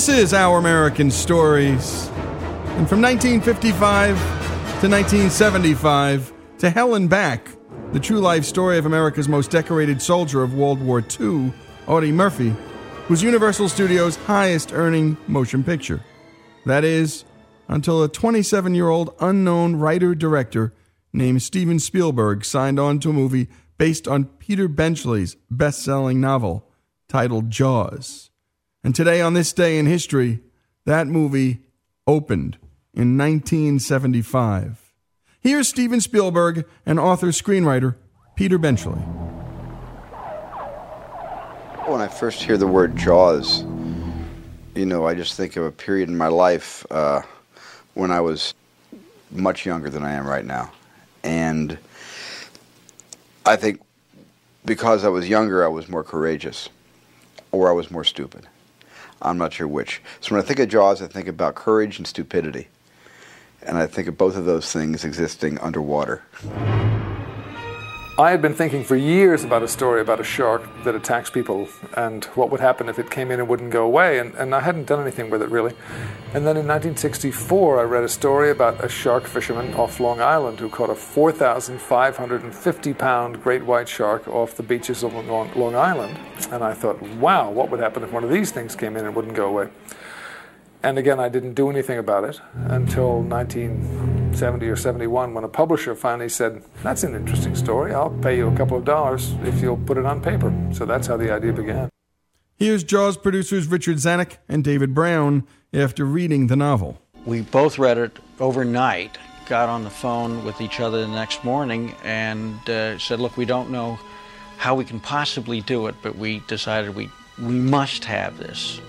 This is Our American Stories. And from 1955 to 1975, to Hell and Back, the true life story of America's most decorated soldier of World War II, Audie Murphy, was Universal Studios' highest earning motion picture. That is, until a 27 year old unknown writer director named Steven Spielberg signed on to a movie based on Peter Benchley's best selling novel titled Jaws. And today, on this day in history, that movie opened in 1975. Here's Steven Spielberg and author screenwriter Peter Benchley. When I first hear the word Jaws, you know, I just think of a period in my life uh, when I was much younger than I am right now. And I think because I was younger, I was more courageous, or I was more stupid. I'm not sure which. So when I think of Jaws, I think about courage and stupidity. And I think of both of those things existing underwater. I had been thinking for years about a story about a shark that attacks people and what would happen if it came in and wouldn't go away, and, and I hadn't done anything with it really. And then in 1964, I read a story about a shark fisherman off Long Island who caught a 4,550 pound great white shark off the beaches of Long, Long Island. And I thought, wow, what would happen if one of these things came in and wouldn't go away? And again, I didn't do anything about it until 1970 or 71 when a publisher finally said, That's an interesting story. I'll pay you a couple of dollars if you'll put it on paper. So that's how the idea began. Here's Jaws producers Richard Zanuck and David Brown after reading the novel. We both read it overnight, got on the phone with each other the next morning, and uh, said, Look, we don't know how we can possibly do it, but we decided we, we must have this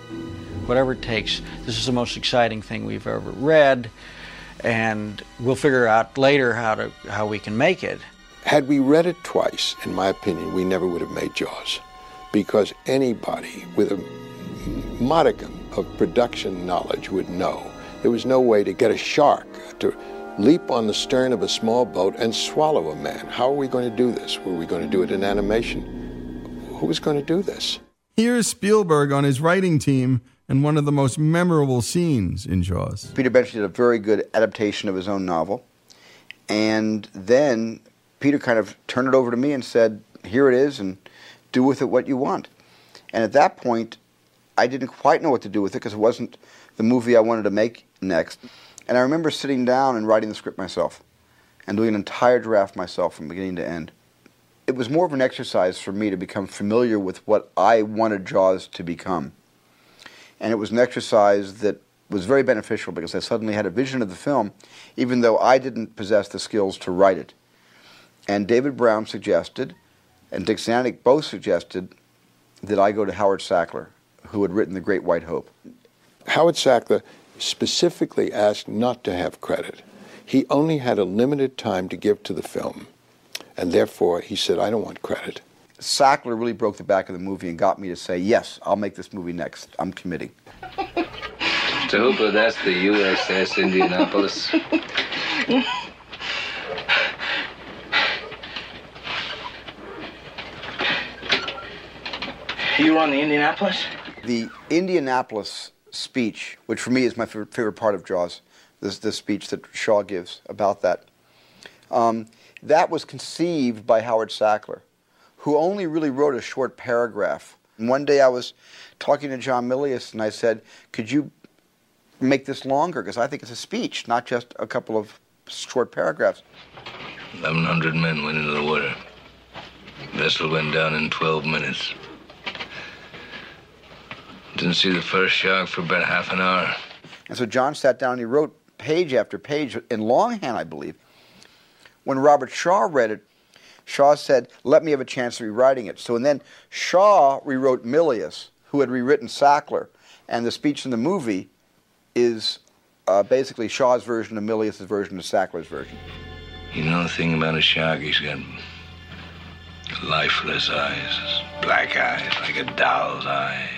whatever it takes. This is the most exciting thing we've ever read, and we'll figure out later how to how we can make it. Had we read it twice, in my opinion, we never would have made Jaws, because anybody with a modicum of production knowledge would know there was no way to get a shark to leap on the stern of a small boat and swallow a man. How are we going to do this? Were we going to do it in animation? Who was going to do this? Here's Spielberg on his writing team and one of the most memorable scenes in Jaws. Peter Benchley did a very good adaptation of his own novel. And then Peter kind of turned it over to me and said, Here it is, and do with it what you want. And at that point, I didn't quite know what to do with it because it wasn't the movie I wanted to make next. And I remember sitting down and writing the script myself and doing an entire draft myself from beginning to end. It was more of an exercise for me to become familiar with what I wanted Jaws to become. And it was an exercise that was very beneficial because I suddenly had a vision of the film, even though I didn't possess the skills to write it. And David Brown suggested, and Dick Zanuck both suggested, that I go to Howard Sackler, who had written The Great White Hope. Howard Sackler specifically asked not to have credit. He only had a limited time to give to the film, and therefore he said, I don't want credit. Sackler really broke the back of the movie and got me to say, yes, I'll make this movie next. I'm committing. To Hooper, that's the USS Indianapolis. You on the Indianapolis? The Indianapolis speech, which for me is my favorite part of Jaws, this, this speech that Shaw gives about that, um, that was conceived by Howard Sackler, who only really wrote a short paragraph. And one day I was talking to John Milius and I said, Could you make this longer? Because I think it's a speech, not just a couple of short paragraphs. 1,100 men went into the water. Vessel went down in 12 minutes. Didn't see the first shark for about half an hour. And so John sat down and he wrote page after page in longhand, I believe. When Robert Shaw read it, Shaw said, Let me have a chance of rewriting it. So and then Shaw rewrote Milius, who had rewritten Sackler, and the speech in the movie is uh, basically Shaw's version of Milius' version of Sackler's version. You know the thing about a shark? He's got lifeless eyes, black eyes, like a doll's eyes.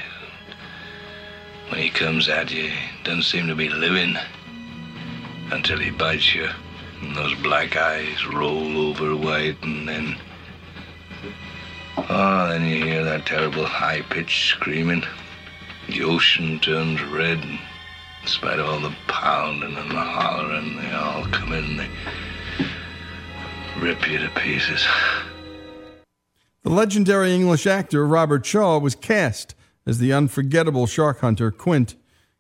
When he comes at you, he doesn't seem to be living until he bites you. And those black eyes roll over white, and then. Oh, then you hear that terrible high pitched screaming. The ocean turns red. And in spite of all the pounding and the hollering, they all come in and they rip you to pieces. The legendary English actor Robert Shaw was cast as the unforgettable shark hunter Quint.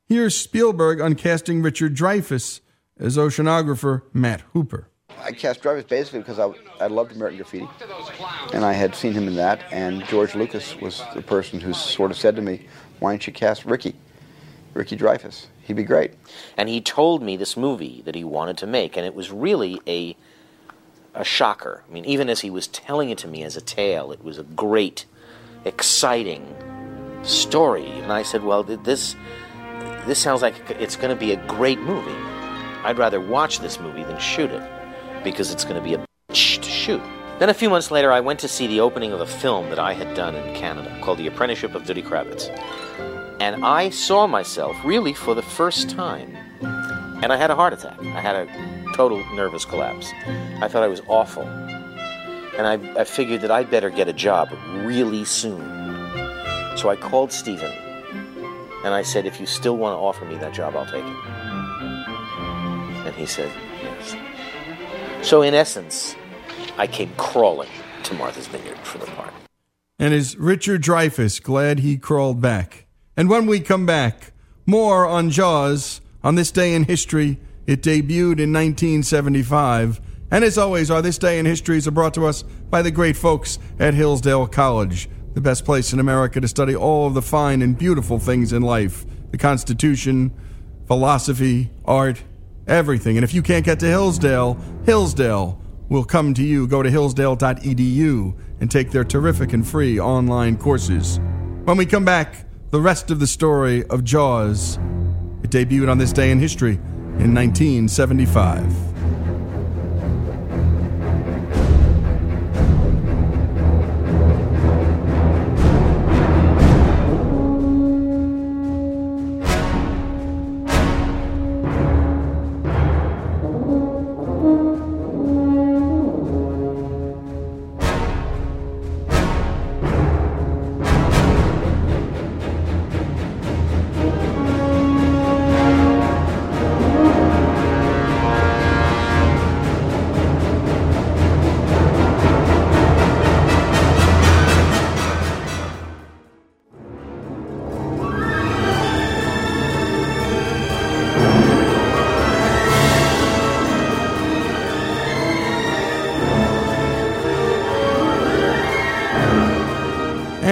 Here's Spielberg on casting Richard Dreyfuss as oceanographer Matt Hooper. I cast Dreyfuss basically because I, I loved American Graffiti, and I had seen him in that. And George Lucas was the person who sort of said to me, "Why don't you cast Ricky, Ricky Dreyfuss? He'd be great." And he told me this movie that he wanted to make, and it was really a a shocker. I mean, even as he was telling it to me as a tale, it was a great, exciting story. And I said, "Well, this this sounds like it's going to be a great movie. I'd rather watch this movie than shoot it because it's going to be a bitch to shoot." Then a few months later, I went to see the opening of a film that I had done in Canada called The Apprenticeship of Duddy Kravitz. And I saw myself really for the first time. And I had a heart attack. I had a total nervous collapse. I thought I was awful. And I, I figured that I'd better get a job really soon. So I called Steven and I said, if you still want to offer me that job, I'll take it. And he said, yes. So in essence, I came crawling to Martha's Vineyard for the part. And is Richard Dreyfuss glad he crawled back? And when we come back, more on Jaws on this day in history. It debuted in 1975. And as always, our This Day in Histories are brought to us by the great folks at Hillsdale College, the best place in America to study all of the fine and beautiful things in life the Constitution, philosophy, art, everything. And if you can't get to Hillsdale, Hillsdale will come to you. Go to hillsdale.edu and take their terrific and free online courses. When we come back, the rest of the story of Jaws. It debuted on this day in history in 1975.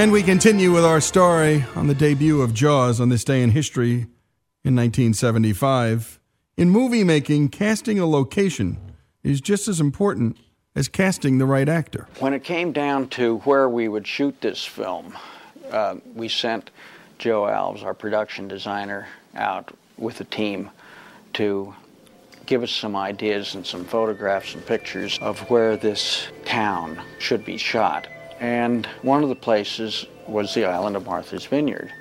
And we continue with our story on the debut of Jaws on this day in history in 1975. In movie making, casting a location is just as important as casting the right actor. When it came down to where we would shoot this film, uh, we sent Joe Alves, our production designer, out with a team to give us some ideas and some photographs and pictures of where this town should be shot. And one of the places was the island of Martha's Vineyard,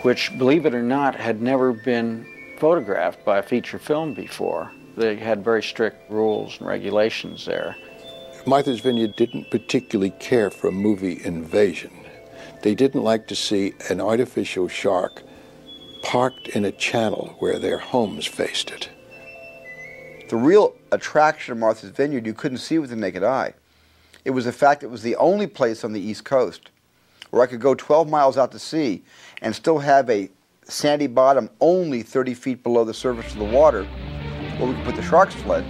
which, believe it or not, had never been photographed by a feature film before. They had very strict rules and regulations there. Martha's Vineyard didn't particularly care for a movie invasion. They didn't like to see an artificial shark parked in a channel where their homes faced it. The real attraction of Martha's Vineyard you couldn't see with the naked eye. It was the fact that it was the only place on the East Coast where I could go 12 miles out to sea and still have a sandy bottom only 30 feet below the surface of the water where we could put the sharks fled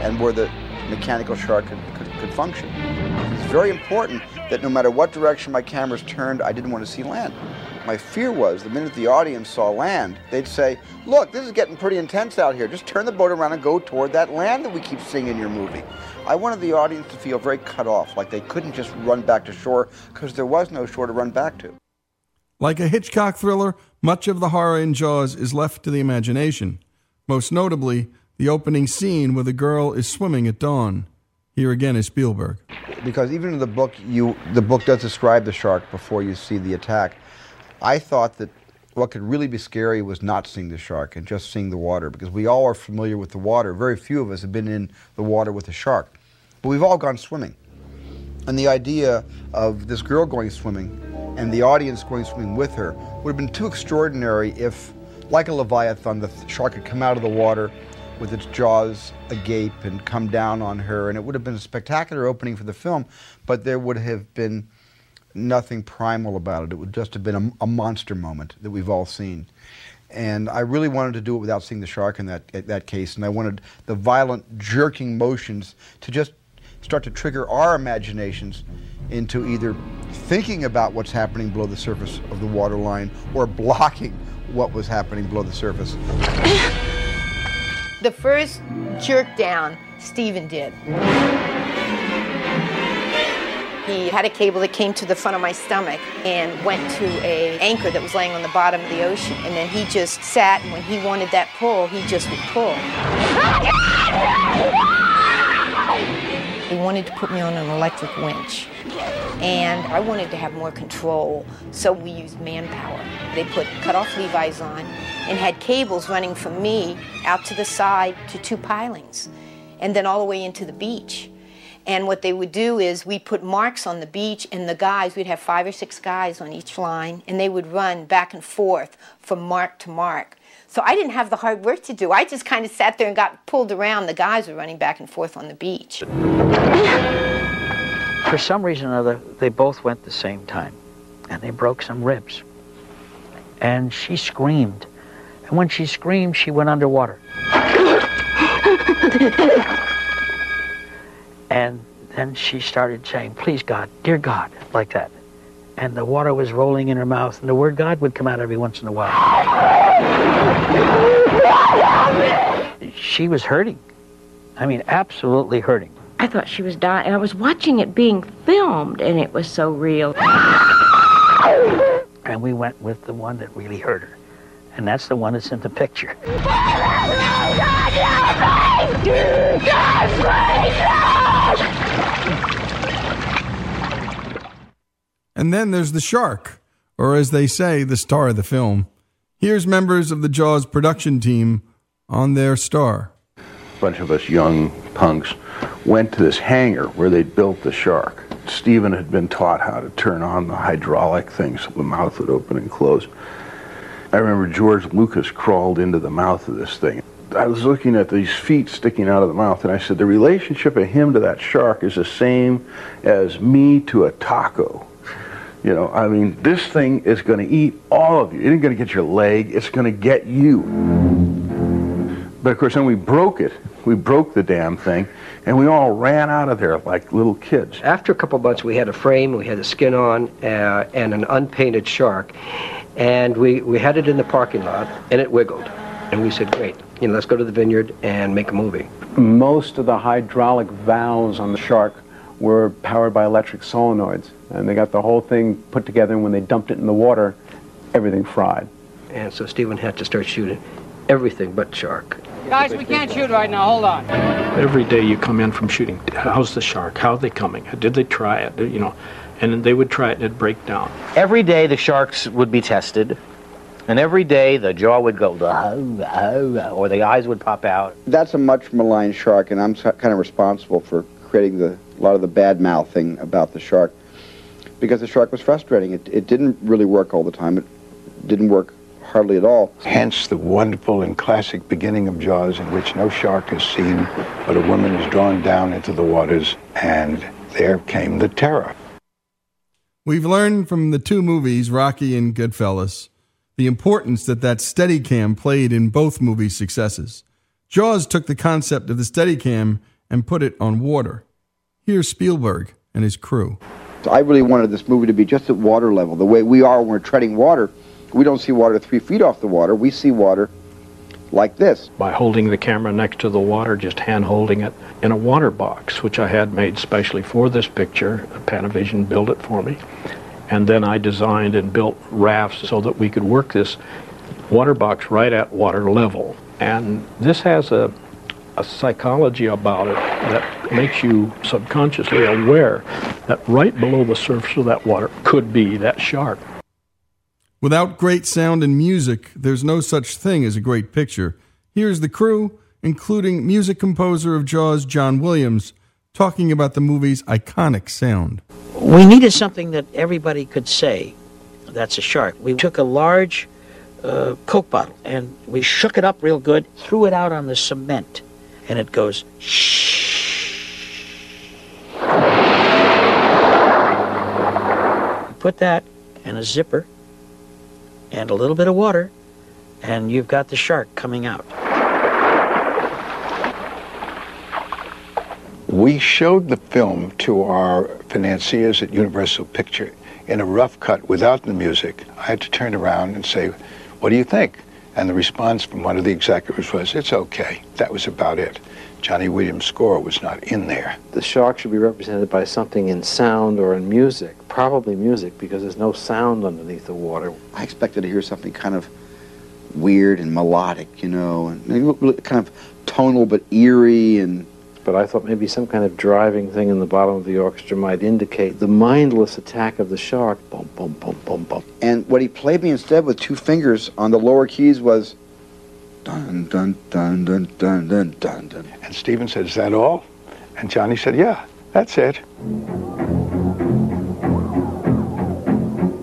and where the mechanical shark could, could, could function. It's very important that no matter what direction my cameras turned, I didn't want to see land. My fear was the minute the audience saw land, they'd say, Look, this is getting pretty intense out here. Just turn the boat around and go toward that land that we keep seeing in your movie. I wanted the audience to feel very cut off, like they couldn't just run back to shore because there was no shore to run back to. Like a Hitchcock thriller, much of the horror in Jaws is left to the imagination. Most notably, the opening scene where the girl is swimming at dawn. Here again is Spielberg. Because even in the book, you the book does describe the shark before you see the attack. I thought that what could really be scary was not seeing the shark and just seeing the water because we all are familiar with the water. Very few of us have been in the water with a shark, but we've all gone swimming. And the idea of this girl going swimming and the audience going swimming with her would have been too extraordinary if, like a leviathan, the shark had come out of the water with its jaws agape and come down on her, and it would have been a spectacular opening for the film, but there would have been nothing primal about it. It would just have been a, a, monster moment that we've all seen. And I really wanted to do it without seeing the shark in that, that case. And I wanted the violent jerking motions to just start to trigger our imaginations into either thinking about what's happening below the surface of the waterline or blocking what was happening below the surface. the first jerk down, Steven did. He had a cable that came to the front of my stomach and went to a anchor that was laying on the bottom of the ocean. And then he just sat, and when he wanted that pull, he just would pull. He wanted to put me on an electric winch. And I wanted to have more control, so we used manpower. They put cut-off Levi's on and had cables running from me out to the side to two pilings, and then all the way into the beach. And what they would do is we'd put marks on the beach, and the guys, we'd have five or six guys on each line, and they would run back and forth from mark to mark. So I didn't have the hard work to do. I just kind of sat there and got pulled around. The guys were running back and forth on the beach. For some reason or other, they both went the same time, and they broke some ribs. And she screamed. And when she screamed, she went underwater. And then she started saying, Please God, dear God, like that. And the water was rolling in her mouth, and the word God would come out every once in a while. She was hurting. I mean, absolutely hurting. I thought she was dying. I was watching it being filmed, and it was so real. And we went with the one that really hurt her. And that's the one that's in the picture. And then there's the shark, or as they say, the star of the film. Here's members of the Jaws production team on their star. A bunch of us young punks went to this hangar where they'd built the shark. Steven had been taught how to turn on the hydraulic things so the mouth would open and close. I remember George Lucas crawled into the mouth of this thing. I was looking at these feet sticking out of the mouth, and I said, the relationship of him to that shark is the same as me to a taco. You know, I mean, this thing is going to eat all of you. It ain't going to get your leg, it's going to get you. But of course, then we broke it. We broke the damn thing, and we all ran out of there like little kids. After a couple months, we had a frame, we had the skin on, uh, and an unpainted shark. And we, we had it in the parking lot, and it wiggled. And we said, great, you know, let's go to the vineyard and make a movie. Most of the hydraulic valves on the shark were powered by electric solenoids. And they got the whole thing put together, and when they dumped it in the water, everything fried. And so Steven had to start shooting everything but shark. Guys, we can't shoot right now. Hold on. Every day you come in from shooting. How's the shark? How are they coming? Did they try it? Uh, you know, and they would try it and it'd break down. Every day the sharks would be tested, and every day the jaw would go, or the eyes would pop out. That's a much maligned shark, and I'm kind of responsible for creating the, a lot of the bad mouthing about the shark because the shark was frustrating. It, it didn't really work all the time. It didn't work hardly at all. Hence the wonderful and classic beginning of Jaws in which no shark is seen, but a woman is drawn down into the waters, and there came the terror. We've learned from the two movies, Rocky and Goodfellas, the importance that that Steadicam played in both movies' successes. Jaws took the concept of the Steadicam and put it on water. Here's Spielberg and his crew. I really wanted this movie to be just at water level, the way we are when we're treading water. We don't see water three feet off the water. We see water like this. By holding the camera next to the water, just hand holding it in a water box, which I had made specially for this picture. Panavision built it for me. And then I designed and built rafts so that we could work this water box right at water level. And this has a, a psychology about it that makes you subconsciously aware that right below the surface of that water could be that shark. Without great sound and music, there's no such thing as a great picture. Here's the crew, including music composer of Jaws, John Williams, talking about the movie's iconic sound. We needed something that everybody could say, that's a shark. We took a large uh, Coke bottle and we shook it up real good, threw it out on the cement, and it goes shh. Put that in a zipper and a little bit of water, and you've got the shark coming out. We showed the film to our financiers at Universal Picture in a rough cut without the music. I had to turn around and say, What do you think? And the response from one of the executives was, It's okay. That was about it. Johnny Williams' score was not in there. The shark should be represented by something in sound or in music, probably music, because there's no sound underneath the water. I expected to hear something kind of weird and melodic, you know, and kind of tonal but eerie and but I thought maybe some kind of driving thing in the bottom of the orchestra might indicate the mindless attack of the shark. Boom, boom, boom, boom, boom. And what he played me instead with two fingers on the lower keys was dun, dun, dun, dun, dun, dun, dun, dun. And Steven said, Is that all? And Johnny said, Yeah, that's it.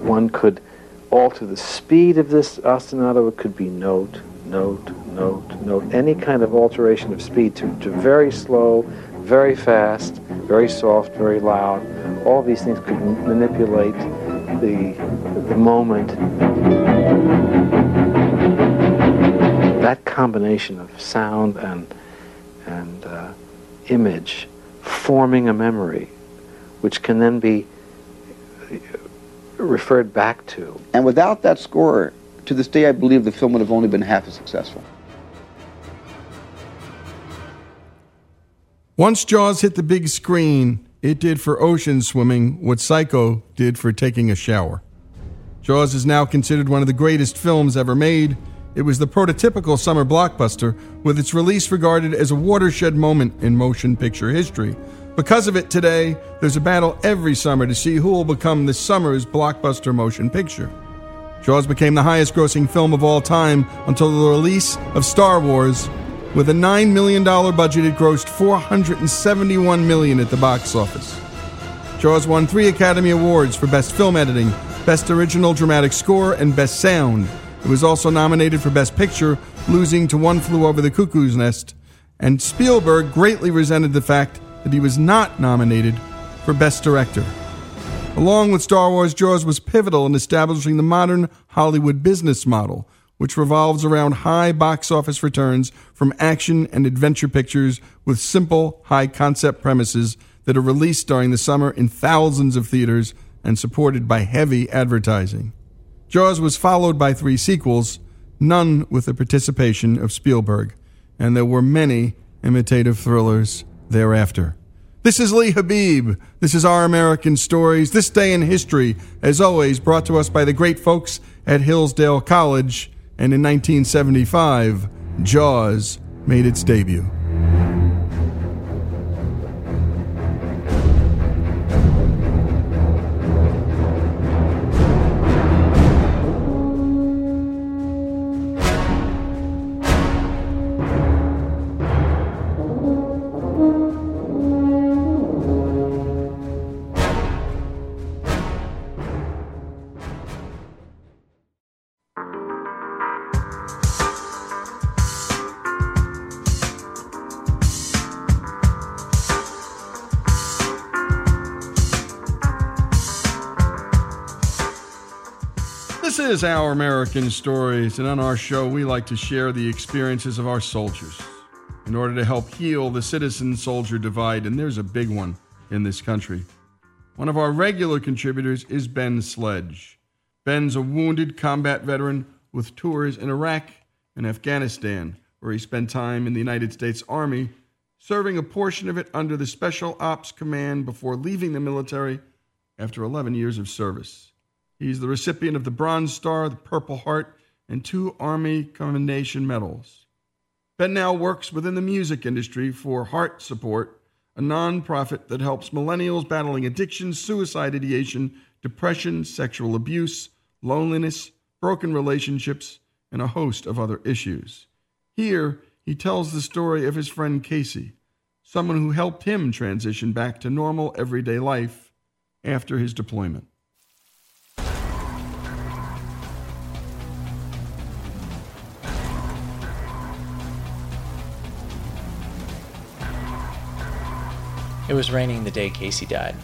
One could alter the speed of this ostinato, it could be note, note, note, note. Any kind of alteration of speed to, to very slow, very fast, very soft, very loud. All these things could manipulate the, the moment that combination of sound and and uh, image forming a memory, which can then be referred back to. And without that score, to this day, I believe the film would have only been half as successful. Once Jaws hit the big screen, it did for ocean swimming what Psycho did for taking a shower. Jaws is now considered one of the greatest films ever made it was the prototypical summer blockbuster, with its release regarded as a watershed moment in motion picture history. Because of it, today, there's a battle every summer to see who will become this summer's blockbuster motion picture. Jaws became the highest grossing film of all time until the release of Star Wars. With a $9 million budget, it grossed 471 million at the box office. Jaws won three Academy Awards for Best Film Editing, Best Original Dramatic Score, and Best Sound. It was also nominated for Best Picture, losing to One Flew Over the Cuckoo's Nest. And Spielberg greatly resented the fact that he was not nominated for Best Director. Along with Star Wars, Jaws was pivotal in establishing the modern Hollywood business model, which revolves around high box office returns from action and adventure pictures with simple, high concept premises that are released during the summer in thousands of theaters and supported by heavy advertising. Jaws was followed by three sequels, none with the participation of Spielberg, and there were many imitative thrillers thereafter. This is Lee Habeeb. This is Our American Stories, This Day in History, as always, brought to us by the great folks at Hillsdale College. And in 1975, Jaws made its debut. Is Our American Stories, and on our show, we like to share the experiences of our soldiers in order to help heal the citizen soldier divide, and there's a big one in this country. One of our regular contributors is Ben Sledge. Ben's a wounded combat veteran with tours in Iraq and Afghanistan, where he spent time in the United States Army, serving a portion of it under the Special Ops Command before leaving the military after 11 years of service. He's the recipient of the Bronze Star, the Purple Heart, and two Army Commendation Medals. Ben now works within the music industry for HeartSupport, a nonprofit that helps millennials battling addiction, suicide ideation, depression, sexual abuse, loneliness, broken relationships, and a host of other issues. Here, he tells the story of his friend Casey, someone who helped him transition back to normal everyday life after his deployment. It was raining the day Casey died.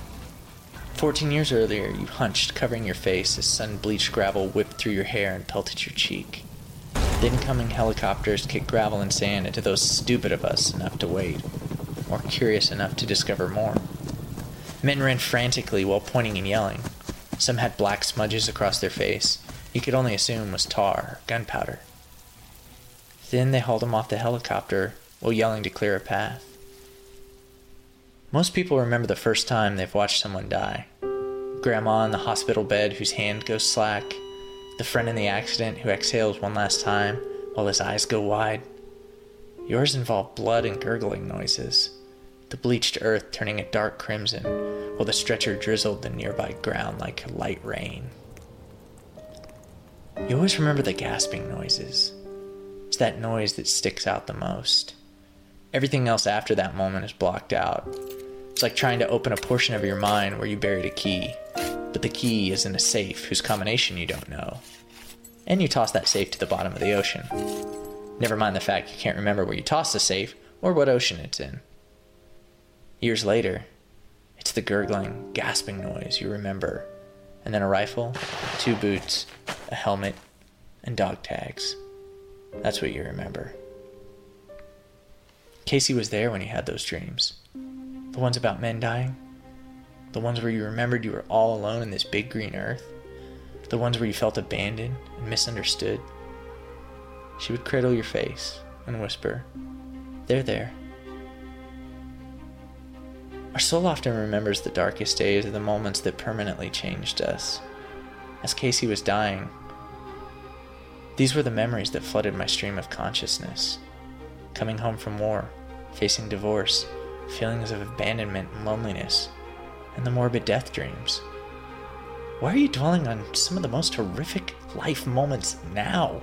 Fourteen years earlier, you hunched, covering your face as sun bleached gravel whipped through your hair and pelted your cheek. The incoming helicopters kicked gravel and sand into those stupid of us enough to wait, or curious enough to discover more. Men ran frantically while pointing and yelling. Some had black smudges across their face. You could only assume was tar or gunpowder. Then they hauled him off the helicopter while yelling to clear a path. Most people remember the first time they've watched someone die. Grandma in the hospital bed whose hand goes slack, the friend in the accident who exhales one last time while his eyes go wide. Yours involve blood and gurgling noises, the bleached earth turning a dark crimson while the stretcher drizzled the nearby ground like light rain. You always remember the gasping noises. It's that noise that sticks out the most. Everything else after that moment is blocked out. It's like trying to open a portion of your mind where you buried a key, but the key is in a safe whose combination you don't know. And you toss that safe to the bottom of the ocean. Never mind the fact you can't remember where you tossed the safe or what ocean it's in. Years later, it's the gurgling, gasping noise you remember, and then a rifle, two boots, a helmet, and dog tags. That's what you remember. Casey was there when he had those dreams. The ones about men dying. The ones where you remembered you were all alone in this big green earth. The ones where you felt abandoned and misunderstood. She would cradle your face and whisper, They're there. Our soul often remembers the darkest days or the moments that permanently changed us. As Casey was dying, these were the memories that flooded my stream of consciousness. Coming home from war, facing divorce, feelings of abandonment and loneliness, and the morbid death dreams. Why are you dwelling on some of the most horrific life moments now?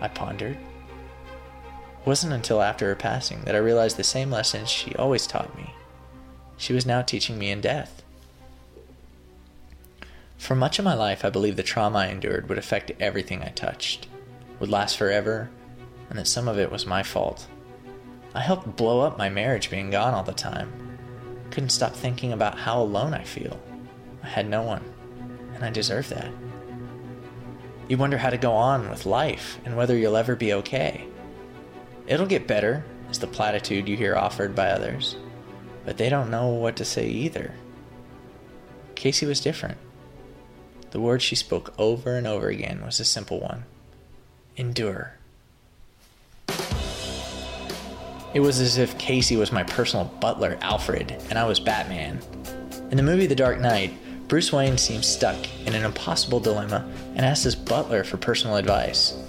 I pondered. It wasn't until after her passing that I realized the same lessons she always taught me. She was now teaching me in death. For much of my life, I believed the trauma I endured would affect everything I touched, would last forever, and that some of it was my fault. I helped blow up my marriage being gone all the time. Couldn't stop thinking about how alone I feel. I had no one, and I deserve that. You wonder how to go on with life and whether you'll ever be okay. It'll get better, is the platitude you hear offered by others, but they don't know what to say either. Casey was different. The word she spoke over and over again was a simple one endure. It was as if Casey was my personal butler, Alfred, and I was Batman. In the movie The Dark Knight, Bruce Wayne seems stuck in an impossible dilemma and asks his butler for personal advice.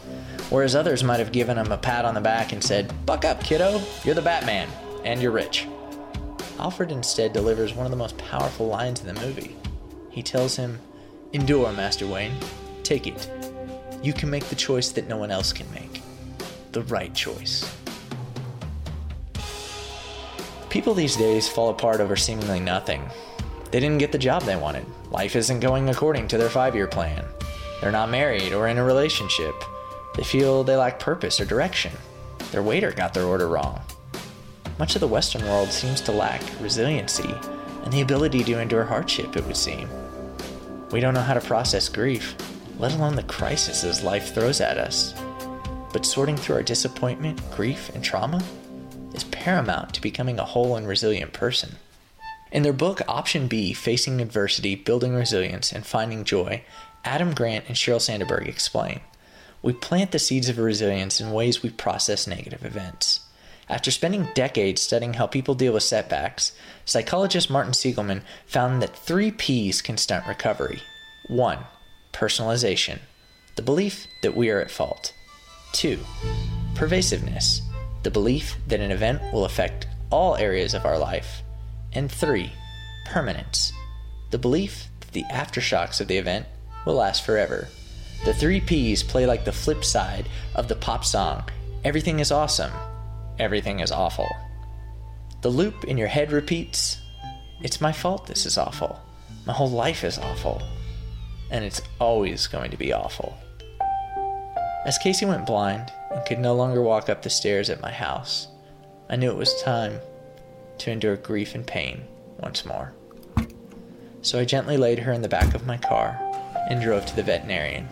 Whereas others might have given him a pat on the back and said, Buck up, kiddo, you're the Batman, and you're rich. Alfred instead delivers one of the most powerful lines in the movie. He tells him, Endure, Master Wayne. Take it. You can make the choice that no one else can make. The right choice. People these days fall apart over seemingly nothing. They didn't get the job they wanted. Life isn't going according to their five year plan. They're not married or in a relationship. They feel they lack purpose or direction. Their waiter got their order wrong. Much of the Western world seems to lack resiliency and the ability to endure hardship, it would seem. We don't know how to process grief, let alone the crises life throws at us. But sorting through our disappointment, grief, and trauma paramount to becoming a whole and resilient person. In their book Option B Facing Adversity, Building Resilience, and Finding Joy, Adam Grant and Sheryl Sandberg explain We plant the seeds of resilience in ways we process negative events. After spending decades studying how people deal with setbacks, psychologist Martin Seligman found that three P's can stunt recovery. 1. Personalization, the belief that we are at fault. 2. Pervasiveness, the belief that an event will affect all areas of our life. And 3. Permanence, the belief that the aftershocks of the event will last forever. The three P's play like the flip side of the pop song Everything is awesome, everything is awful. The loop in your head repeats It's my fault this is awful. My whole life is awful. And it's always going to be awful. As Casey went blind and could no longer walk up the stairs at my house, I knew it was time to endure grief and pain once more. So I gently laid her in the back of my car and drove to the veterinarian.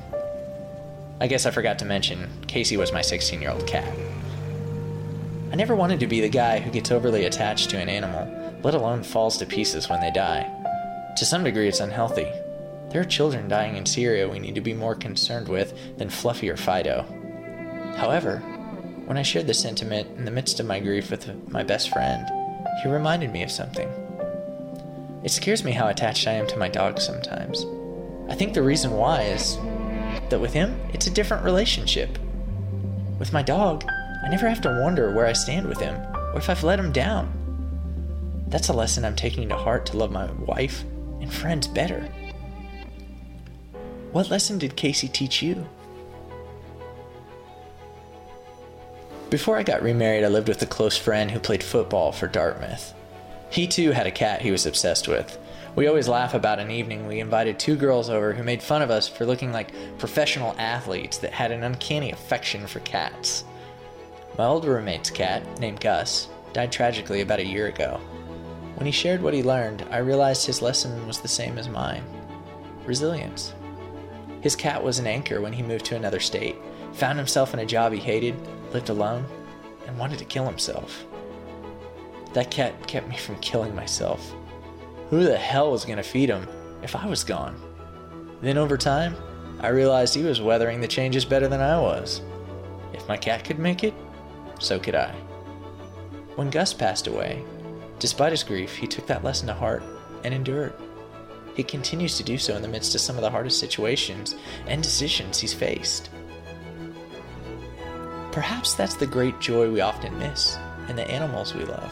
I guess I forgot to mention, Casey was my 16 year old cat. I never wanted to be the guy who gets overly attached to an animal, let alone falls to pieces when they die. To some degree, it's unhealthy. There are children dying in Syria we need to be more concerned with than Fluffy or Fido. However, when I shared this sentiment in the midst of my grief with my best friend, he reminded me of something. It scares me how attached I am to my dog sometimes. I think the reason why is that with him, it's a different relationship. With my dog, I never have to wonder where I stand with him or if I've let him down. That's a lesson I'm taking to heart to love my wife and friends better. What lesson did Casey teach you? Before I got remarried, I lived with a close friend who played football for Dartmouth. He too had a cat he was obsessed with. We always laugh about an evening we invited two girls over who made fun of us for looking like professional athletes that had an uncanny affection for cats. My old roommate's cat, named Gus, died tragically about a year ago. When he shared what he learned, I realized his lesson was the same as mine resilience. His cat was an anchor when he moved to another state, found himself in a job he hated, lived alone, and wanted to kill himself. That cat kept me from killing myself. Who the hell was going to feed him if I was gone? Then over time, I realized he was weathering the changes better than I was. If my cat could make it, so could I. When Gus passed away, despite his grief, he took that lesson to heart and endured. He continues to do so in the midst of some of the hardest situations and decisions he's faced. Perhaps that's the great joy we often miss in the animals we love,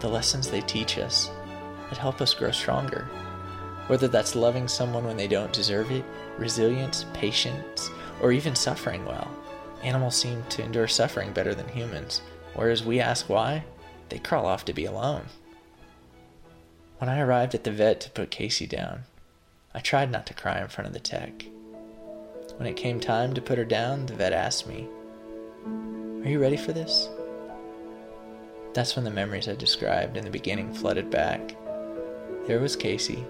the lessons they teach us that help us grow stronger. Whether that's loving someone when they don't deserve it, resilience, patience, or even suffering well. Animals seem to endure suffering better than humans, whereas we ask why, they crawl off to be alone. When I arrived at the vet to put Casey down, I tried not to cry in front of the tech. When it came time to put her down, the vet asked me, Are you ready for this? That's when the memories I described in the beginning flooded back. There was Casey,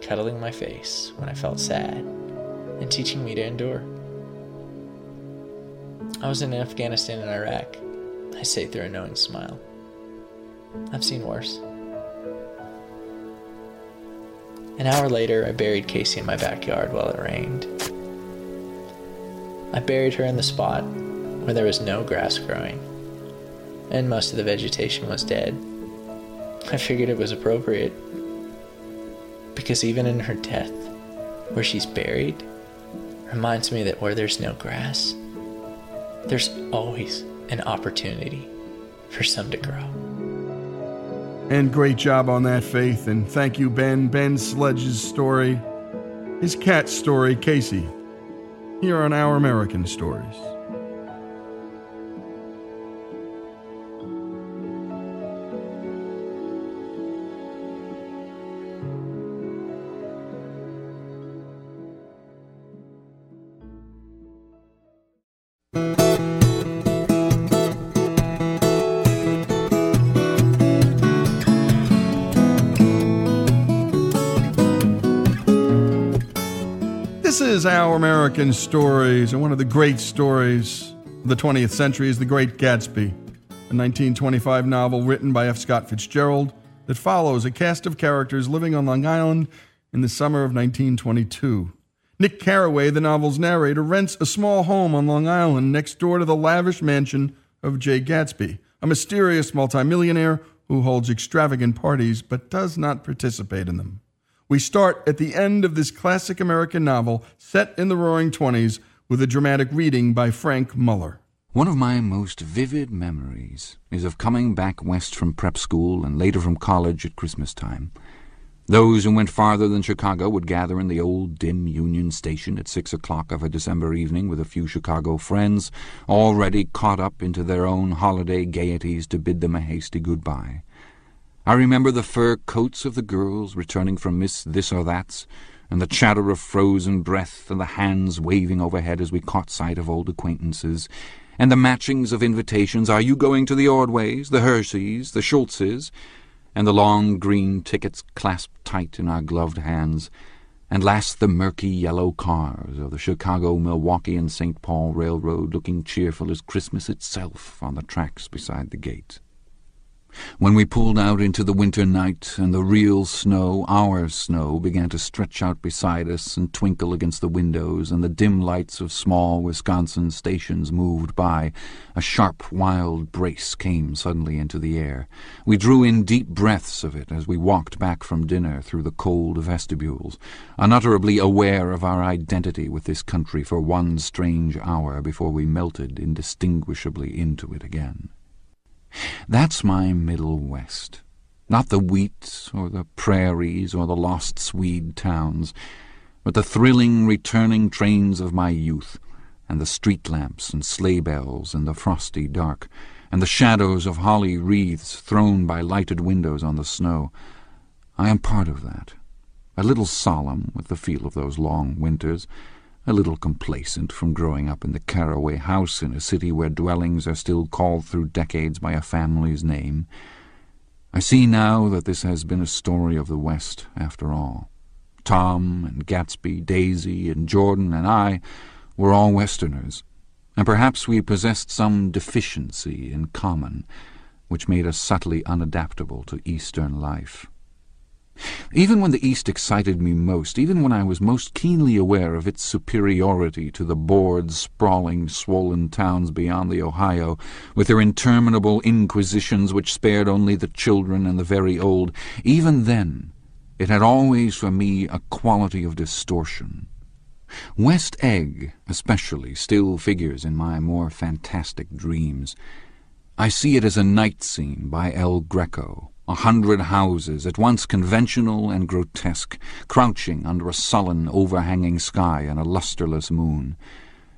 cuddling my face when I felt sad and teaching me to endure. I was in Afghanistan and Iraq, I say through a knowing smile. I've seen worse. An hour later, I buried Casey in my backyard while it rained. I buried her in the spot where there was no grass growing, and most of the vegetation was dead. I figured it was appropriate, because even in her death, where she's buried, reminds me that where there's no grass, there's always an opportunity for some to grow. And great job on that, Faith. And thank you, Ben. Ben Sledge's story, his cat story, Casey, here on Our American Stories. American Stories, and one of the great stories of the 20th century is The Great Gatsby, a 1925 novel written by F. Scott Fitzgerald that follows a cast of characters living on Long Island in the summer of 1922. Nick Carraway, the novel's narrator, rents a small home on Long Island next door to the lavish mansion of Jay Gatsby, a mysterious multimillionaire who holds extravagant parties but does not participate in them. We start at the end of this classic American novel set in the roaring 20s with a dramatic reading by Frank Muller. One of my most vivid memories is of coming back west from prep school and later from college at Christmas time. Those who went farther than Chicago would gather in the old dim Union Station at six o'clock of a December evening with a few Chicago friends, already caught up into their own holiday gaieties to bid them a hasty goodbye. I remember the fur coats of the girls returning from Miss This or That's, and the chatter of frozen breath and the hands waving overhead as we caught sight of old acquaintances, and the matchings of invitations, are you going to the Ordways, the Hersheys, the Schultzes, and the long green tickets clasped tight in our gloved hands, and last the murky yellow cars of the Chicago, Milwaukee, and St. Paul Railroad looking cheerful as Christmas itself on the tracks beside the gate. When we pulled out into the winter night and the real snow, our snow, began to stretch out beside us and twinkle against the windows, and the dim lights of small Wisconsin stations moved by, a sharp, wild brace came suddenly into the air. We drew in deep breaths of it as we walked back from dinner through the cold vestibules, unutterably aware of our identity with this country for one strange hour before we melted indistinguishably into it again. That's my Middle West. Not the wheat or the prairies or the lost Swede towns, but the thrilling returning trains of my youth, and the street lamps and sleigh bells in the frosty dark, and the shadows of holly wreaths thrown by lighted windows on the snow. I am part of that, a little solemn with the feel of those long winters, a little complacent from growing up in the Carraway house in a city where dwellings are still called through decades by a family's name. I see now that this has been a story of the West after all. Tom and Gatsby, Daisy and Jordan and I were all Westerners, and perhaps we possessed some deficiency in common which made us subtly unadaptable to Eastern life. Even when the East excited me most, even when I was most keenly aware of its superiority to the bored, sprawling, swollen towns beyond the Ohio, with their interminable inquisitions which spared only the children and the very old, even then it had always for me a quality of distortion. West Egg, especially, still figures in my more fantastic dreams. I see it as a night scene by El Greco, a hundred houses, at once conventional and grotesque, crouching under a sullen, overhanging sky and a lustreless moon.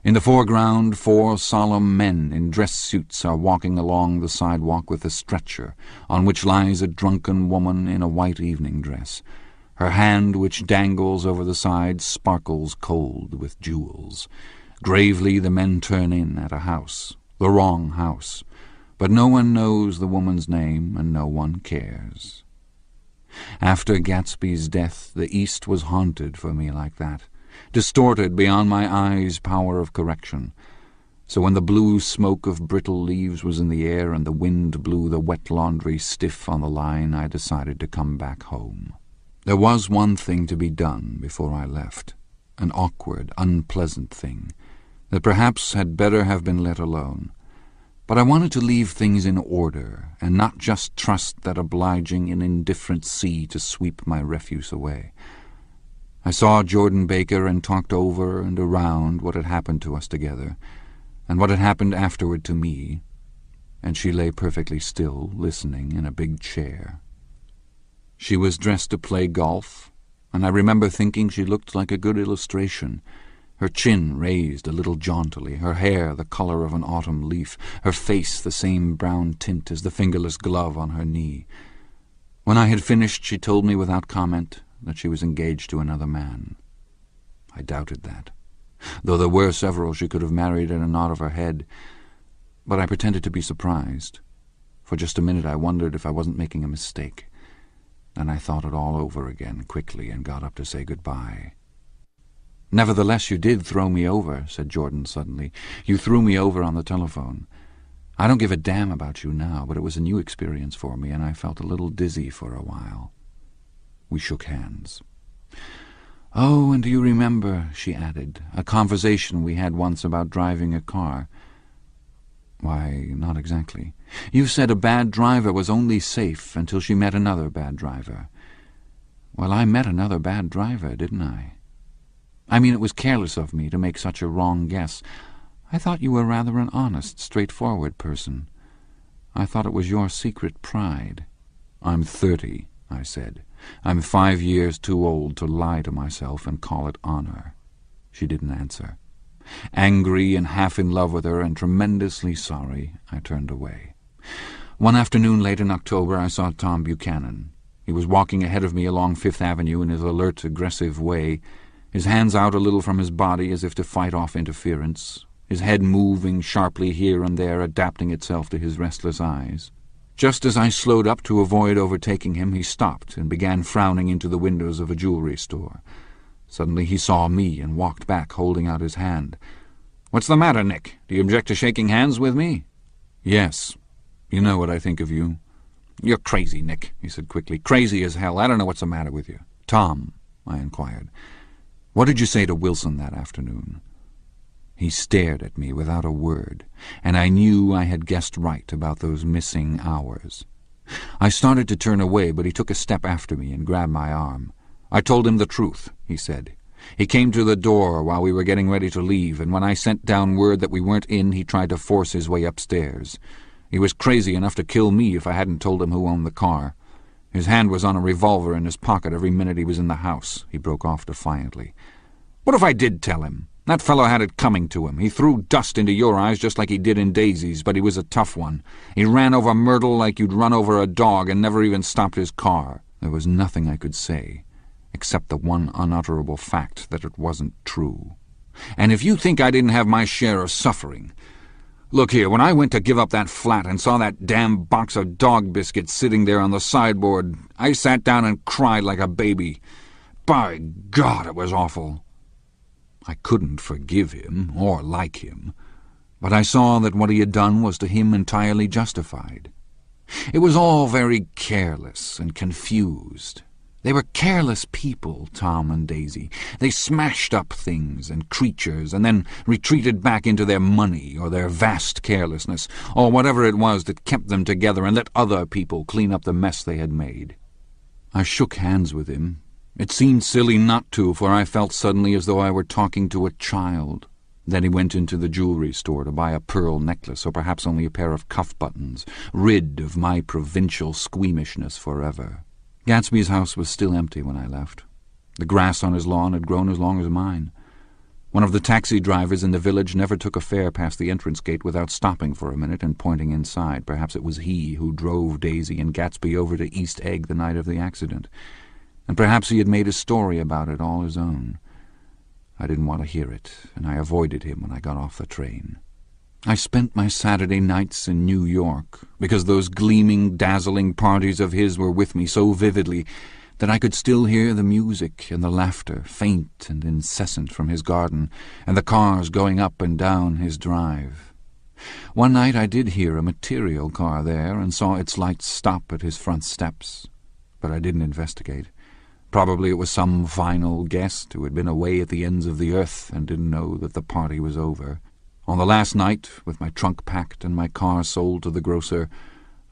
In the foreground, four solemn men in dress suits are walking along the sidewalk with a stretcher, on which lies a drunken woman in a white evening dress. Her hand, which dangles over the side, sparkles cold with jewels. Gravely the men turn in at a house, the wrong house but no one knows the woman's name and no one cares. After Gatsby's death, the East was haunted for me like that, distorted beyond my eyes' power of correction. So when the blue smoke of brittle leaves was in the air and the wind blew the wet laundry stiff on the line, I decided to come back home. There was one thing to be done before I left, an awkward, unpleasant thing, that perhaps had better have been let alone. But I wanted to leave things in order, and not just trust that obliging and indifferent sea to sweep my refuse away. I saw Jordan Baker and talked over and around what had happened to us together, and what had happened afterward to me, and she lay perfectly still, listening in a big chair. She was dressed to play golf, and I remember thinking she looked like a good illustration, her chin raised a little jauntily, her hair the colour of an autumn leaf, her face the same brown tint as the fingerless glove on her knee. When I had finished, she told me without comment that she was engaged to another man. I doubted that, though there were several she could have married in a nod of her head, but I pretended to be surprised. For just a minute I wondered if I wasn't making a mistake. Then I thought it all over again quickly and got up to say goodbye. Nevertheless, you did throw me over, said Jordan suddenly. You threw me over on the telephone. I don't give a damn about you now, but it was a new experience for me, and I felt a little dizzy for a while. We shook hands. Oh, and do you remember, she added, a conversation we had once about driving a car? Why, not exactly. You said a bad driver was only safe until she met another bad driver. Well, I met another bad driver, didn't I? I mean, it was careless of me to make such a wrong guess. I thought you were rather an honest, straightforward person. I thought it was your secret pride. I'm thirty, I said. I'm five years too old to lie to myself and call it honor. She didn't answer. Angry and half in love with her and tremendously sorry, I turned away. One afternoon late in October, I saw Tom Buchanan. He was walking ahead of me along Fifth Avenue in his alert, aggressive way, his hands out a little from his body as if to fight off interference, his head moving sharply here and there, adapting itself to his restless eyes. Just as I slowed up to avoid overtaking him, he stopped and began frowning into the windows of a jewelry store. Suddenly he saw me and walked back, holding out his hand. "'What's the matter, Nick? Do you object to shaking hands with me?' "'Yes. You know what I think of you.' "'You're crazy, Nick,' he said quickly. "'Crazy as hell. I don't know what's the matter with you.' "'Tom,' I inquired, "'what did you say to Wilson that afternoon?' He stared at me without a word, and I knew I had guessed right about those missing hours. I started to turn away, but he took a step after me and grabbed my arm. I told him the truth, he said. He came to the door while we were getting ready to leave, and when I sent down word that we weren't in, he tried to force his way upstairs. He was crazy enough to kill me if I hadn't told him who owned the car. His hand was on a revolver in his pocket every minute he was in the house, he broke off defiantly. What if I did tell him? That fellow had it coming to him. He threw dust into your eyes just like he did in Daisy's, but he was a tough one. He ran over Myrtle like you'd run over a dog and never even stopped his car. There was nothing I could say, except the one unutterable fact that it wasn't true. And if you think I didn't have my share of suffering... Look here, when I went to give up that flat and saw that damn box of dog biscuits sitting there on the sideboard, I sat down and cried like a baby. By God, it was awful. I couldn't forgive him or like him, but I saw that what he had done was to him entirely justified. It was all very careless and confused. They were careless people, Tom and Daisy. They smashed up things and creatures and then retreated back into their money or their vast carelessness or whatever it was that kept them together and let other people clean up the mess they had made. I shook hands with him it seemed silly not to, for I felt suddenly as though I were talking to a child. Then he went into the jewelry store to buy a pearl necklace, or perhaps only a pair of cuff buttons, rid of my provincial squeamishness forever. Gatsby's house was still empty when I left. The grass on his lawn had grown as long as mine. One of the taxi drivers in the village never took a fare past the entrance gate without stopping for a minute and pointing inside. Perhaps it was he who drove Daisy and Gatsby over to East Egg the night of the accident and perhaps he had made a story about it all his own. I didn't want to hear it, and I avoided him when I got off the train. I spent my Saturday nights in New York, because those gleaming, dazzling parties of his were with me so vividly that I could still hear the music and the laughter, faint and incessant from his garden, and the cars going up and down his drive. One night I did hear a material car there, and saw its lights stop at his front steps, but I didn't investigate. Probably it was some final guest who had been away at the ends of the earth and didn't know that the party was over. On the last night, with my trunk packed and my car sold to the grocer,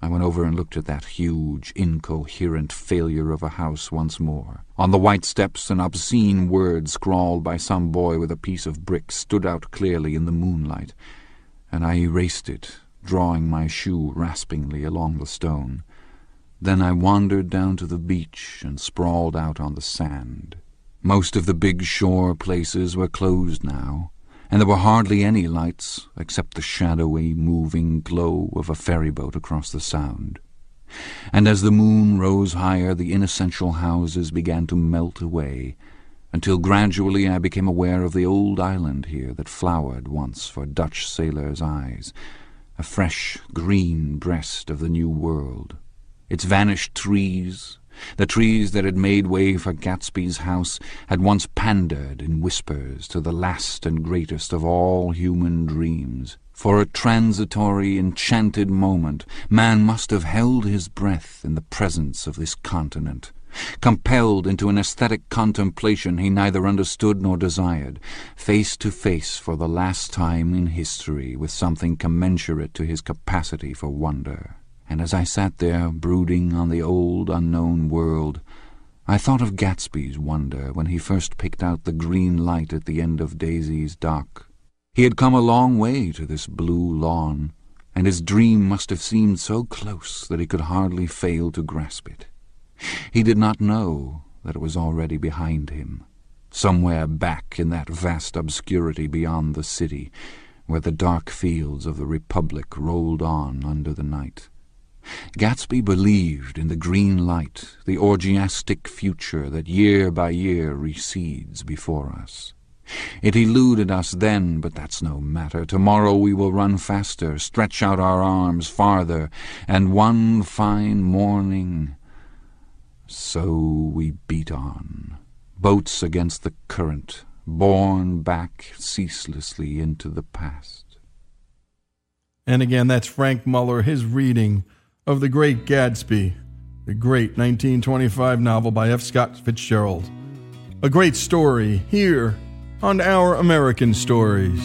I went over and looked at that huge, incoherent failure of a house once more. On the white steps, an obscene word scrawled by some boy with a piece of brick stood out clearly in the moonlight, and I erased it, drawing my shoe raspingly along the stone. Then I wandered down to the beach and sprawled out on the sand. Most of the big shore places were closed now, and there were hardly any lights except the shadowy, moving glow of a ferryboat across the sound. And as the moon rose higher, the inessential houses began to melt away, until gradually I became aware of the old island here that flowered once for Dutch sailors' eyes, a fresh green breast of the new world its vanished trees, the trees that had made way for Gatsby's house, had once pandered in whispers to the last and greatest of all human dreams. For a transitory, enchanted moment, man must have held his breath in the presence of this continent, compelled into an aesthetic contemplation he neither understood nor desired, face to face for the last time in history with something commensurate to his capacity for wonder and as I sat there brooding on the old unknown world, I thought of Gatsby's wonder when he first picked out the green light at the end of Daisy's dock. He had come a long way to this blue lawn, and his dream must have seemed so close that he could hardly fail to grasp it. He did not know that it was already behind him, somewhere back in that vast obscurity beyond the city, where the dark fields of the Republic rolled on under the night. Gatsby believed in the green light, the orgiastic future that year by year recedes before us. It eluded us then, but that's no matter. Tomorrow we will run faster, stretch out our arms farther, and one fine morning... So we beat on, boats against the current, borne back ceaselessly into the past. And again, that's Frank Muller, his reading of The Great Gatsby, the great 1925 novel by F. Scott Fitzgerald. A great story here on Our American Stories.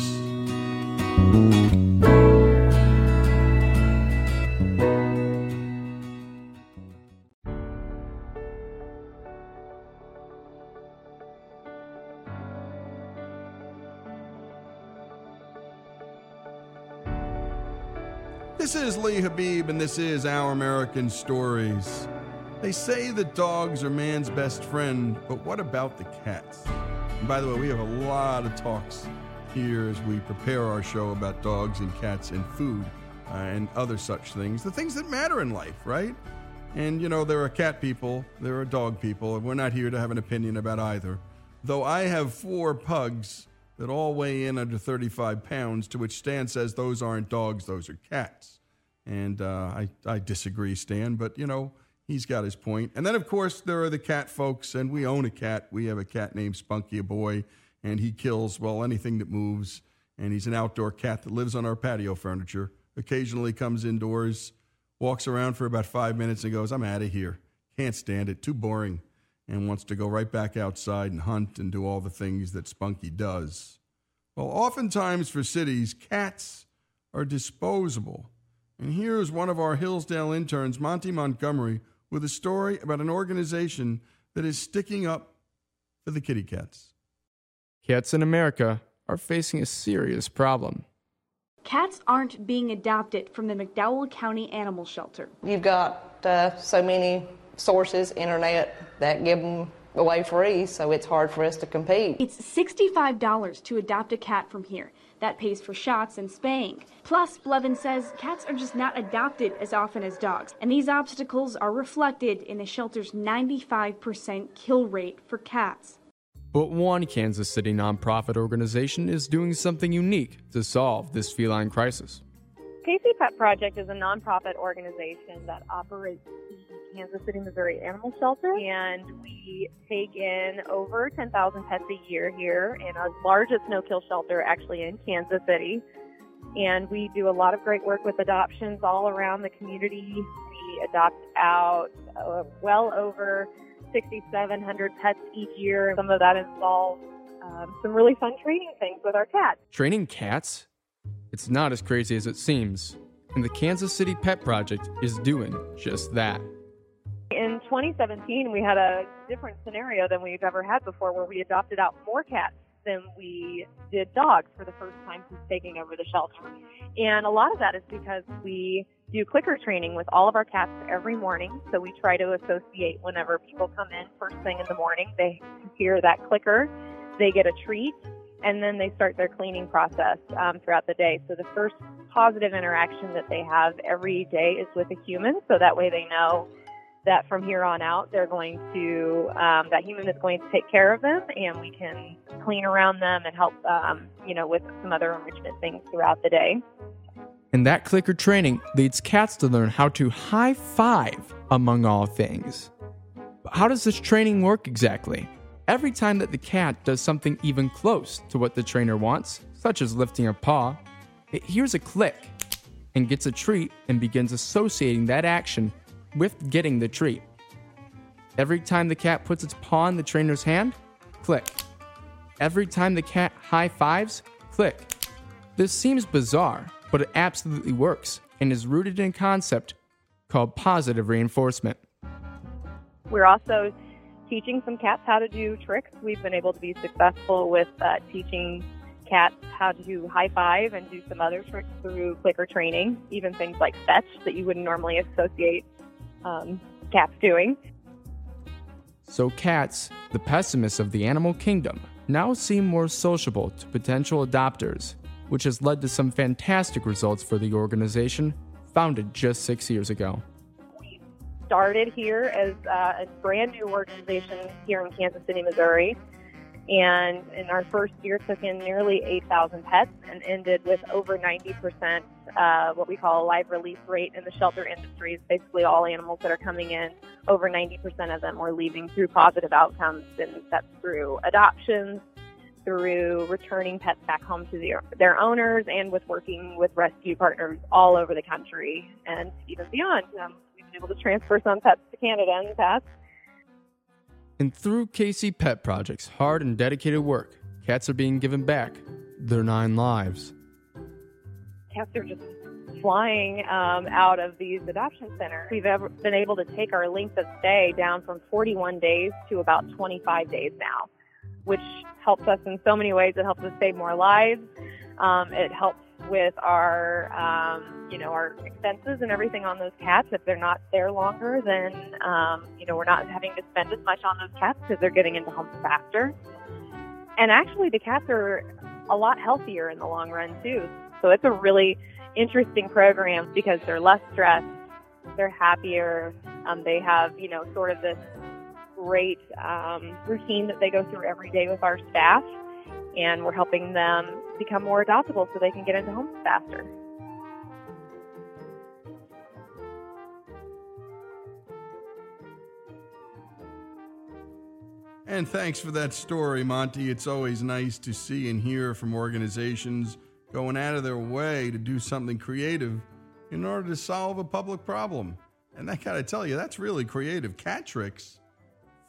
This is Lee Habeeb, and this is Our American Stories. They say that dogs are man's best friend, but what about the cats? And by the way, we have a lot of talks here as we prepare our show about dogs and cats and food uh, and other such things. The things that matter in life, right? And you know, there are cat people, there are dog people, and we're not here to have an opinion about either. Though I have four pugs that all weigh in under 35 pounds, to which Stan says those aren't dogs, those are cats. And uh, I, I disagree, Stan, but you know, he's got his point. And then, of course, there are the cat folks, and we own a cat. We have a cat named Spunky, a boy, and he kills, well, anything that moves. And he's an outdoor cat that lives on our patio furniture, occasionally comes indoors, walks around for about five minutes, and goes, I'm out of here. Can't stand it, too boring, and wants to go right back outside and hunt and do all the things that Spunky does. Well, oftentimes for cities, cats are disposable. And here is one of our Hillsdale interns, Monty Montgomery, with a story about an organization that is sticking up for the kitty cats. Cats in America are facing a serious problem. Cats aren't being adopted from the McDowell County Animal Shelter. You've got uh, so many sources, internet, that give them away free, so it's hard for us to compete. It's $65 to adopt a cat from here. That pays for shots and spaying. Plus, Blevin says cats are just not adopted as often as dogs, and these obstacles are reflected in the shelter's 95% kill rate for cats. But one Kansas City nonprofit organization is doing something unique to solve this feline crisis. KC Pet Project is a nonprofit organization that operates the Kansas City, Missouri Animal Shelter, and we take in over 10,000 pets a year here in our largest no-kill shelter actually in Kansas City. And we do a lot of great work with adoptions all around the community. We adopt out uh, well over 6,700 pets each year. Some of that involves um, some really fun training things with our cats. Training cats? It's not as crazy as it seems, and the Kansas City Pet Project is doing just that. In 2017, we had a different scenario than we've ever had before where we adopted out more cats than we did dogs for the first time since taking over the shelter. And a lot of that is because we do clicker training with all of our cats every morning. So we try to associate whenever people come in first thing in the morning, they hear that clicker, they get a treat, and then they start their cleaning process um, throughout the day. So the first positive interaction that they have every day is with a human, so that way they know that from here on out they're going to um, that human is going to take care of them, and we can clean around them and help um, you know with some other enrichment things throughout the day. And that clicker training leads cats to learn how to high five among all things. But how does this training work exactly? Every time that the cat does something even close to what the trainer wants, such as lifting a paw, it hears a click and gets a treat and begins associating that action with getting the treat. Every time the cat puts its paw in the trainer's hand, click. Every time the cat high fives, click. This seems bizarre, but it absolutely works and is rooted in a concept called positive reinforcement. We're also teaching some cats how to do tricks. We've been able to be successful with uh, teaching cats how to do high five and do some other tricks through clicker training, even things like fetch that you wouldn't normally associate um, cats doing. So cats, the pessimists of the animal kingdom, now seem more sociable to potential adopters, which has led to some fantastic results for the organization, founded just six years ago. Started here as uh, a brand new organization here in Kansas City, Missouri and in our first year took in nearly 8,000 pets and ended with over 90% uh, what we call a live release rate in the shelter industry. Basically, all animals that are coming in, over 90% of them were leaving through positive outcomes, and that's through adoptions, through returning pets back home to their, their owners, and with working with rescue partners all over the country and even beyond. Um, able to transfer some pets to Canada in the past. And through KC Pet Project's hard and dedicated work, cats are being given back their nine lives. Cats are just flying um, out of these adoption centers. We've ever been able to take our length of stay down from 41 days to about 25 days now, which helps us in so many ways. It helps us save more lives. Um, it helps with our, um, you know, our expenses and everything on those cats. If they're not there longer, then, um, you know, we're not having to spend as much on those cats because they're getting into homes faster. And actually, the cats are a lot healthier in the long run, too. So it's a really interesting program because they're less stressed, they're happier, um, they have, you know, sort of this great um, routine that they go through every day with our staff and we're helping them become more adoptable so they can get into homes faster. And thanks for that story, Monty. It's always nice to see and hear from organizations going out of their way to do something creative in order to solve a public problem. And I gotta tell you, that's really creative. Cat tricks.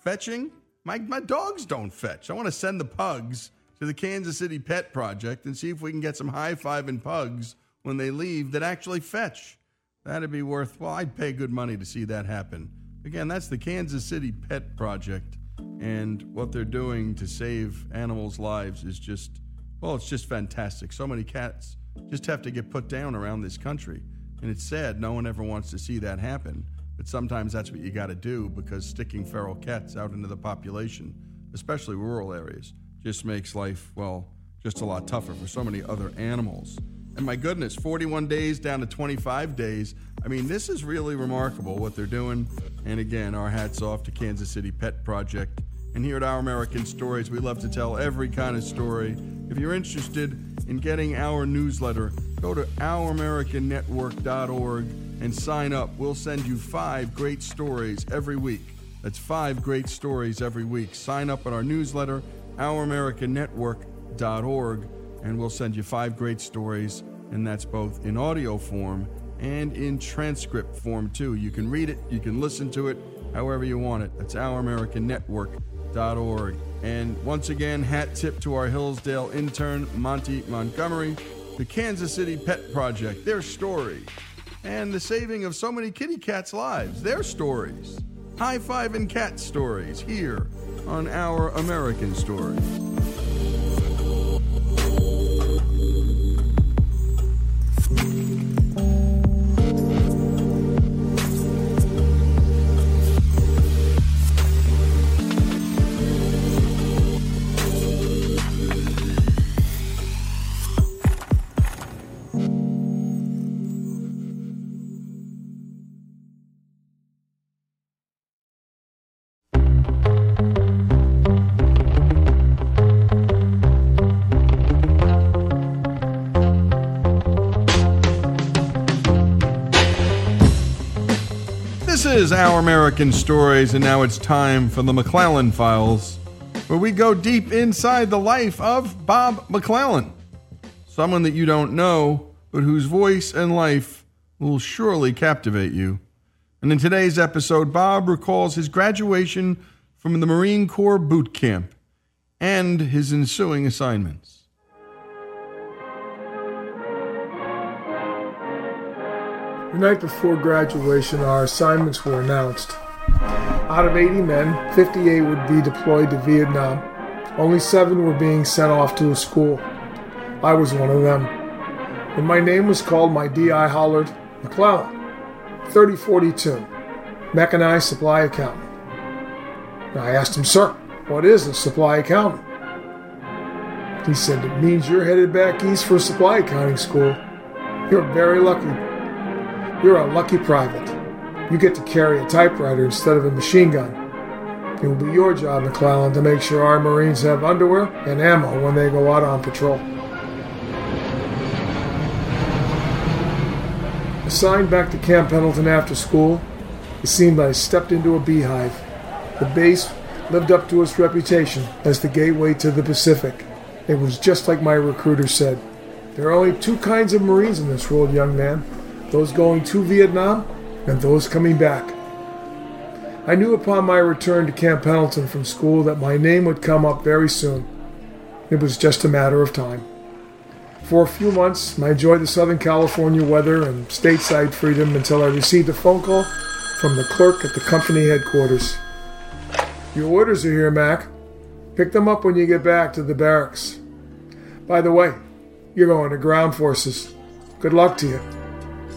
Fetching? My, my dogs don't fetch. I wanna send the pugs to the Kansas City Pet Project and see if we can get some high fiving pugs when they leave that actually fetch. That'd be worth, well, I'd pay good money to see that happen. Again, that's the Kansas City Pet Project. And what they're doing to save animals' lives is just, well, it's just fantastic. So many cats just have to get put down around this country. And it's sad, no one ever wants to see that happen. But sometimes that's what you got to do because sticking feral cats out into the population, especially rural areas, just makes life, well, just a lot tougher for so many other animals. And my goodness, 41 days down to 25 days. I mean, this is really remarkable what they're doing. And again, our hats off to Kansas City Pet Project. And here at Our American Stories, we love to tell every kind of story. If you're interested in getting our newsletter, go to ouramericannetwork.org and sign up. We'll send you five great stories every week. That's five great stories every week. Sign up on our newsletter, ouramericannetwork.org, and we'll send you five great stories, and that's both in audio form and in transcript form too. You can read it, you can listen to it, however you want it. That's ouramericannetwork.org. And once again, hat tip to our Hillsdale intern, Monty Montgomery, the Kansas City Pet Project, their story, and the saving of so many kitty cats' lives, their stories. High five and cat stories here on Our American Stories. Is Our American Stories, and now it's time for the McClellan Files, where we go deep inside the life of Bob McClellan. Someone that you don't know, but whose voice and life will surely captivate you. And in today's episode, Bob recalls his graduation from the Marine Corps boot camp and his ensuing assignments. The night before graduation, our assignments were announced. Out of 80 men, 58 would be deployed to Vietnam. Only seven were being sent off to a school. I was one of them. When my name was called, my DI hollered, McClellan, 3042, mechanized supply accountant. I asked him, Sir, what is a supply accountant? He said, It means you're headed back east for a supply accounting school. You're very lucky. You're a lucky private. You get to carry a typewriter instead of a machine gun. It will be your job, McClellan, to make sure our Marines have underwear and ammo when they go out on patrol. Assigned back to Camp Pendleton after school, it seemed I stepped into a beehive. The base lived up to its reputation as the gateway to the Pacific. It was just like my recruiter said. There are only two kinds of Marines in this world, young man those going to Vietnam and those coming back. I knew upon my return to Camp Pendleton from school that my name would come up very soon. It was just a matter of time. For a few months, I enjoyed the Southern California weather and stateside freedom until I received a phone call from the clerk at the company headquarters. Your orders are here, Mac. Pick them up when you get back to the barracks. By the way, you're going to ground forces. Good luck to you.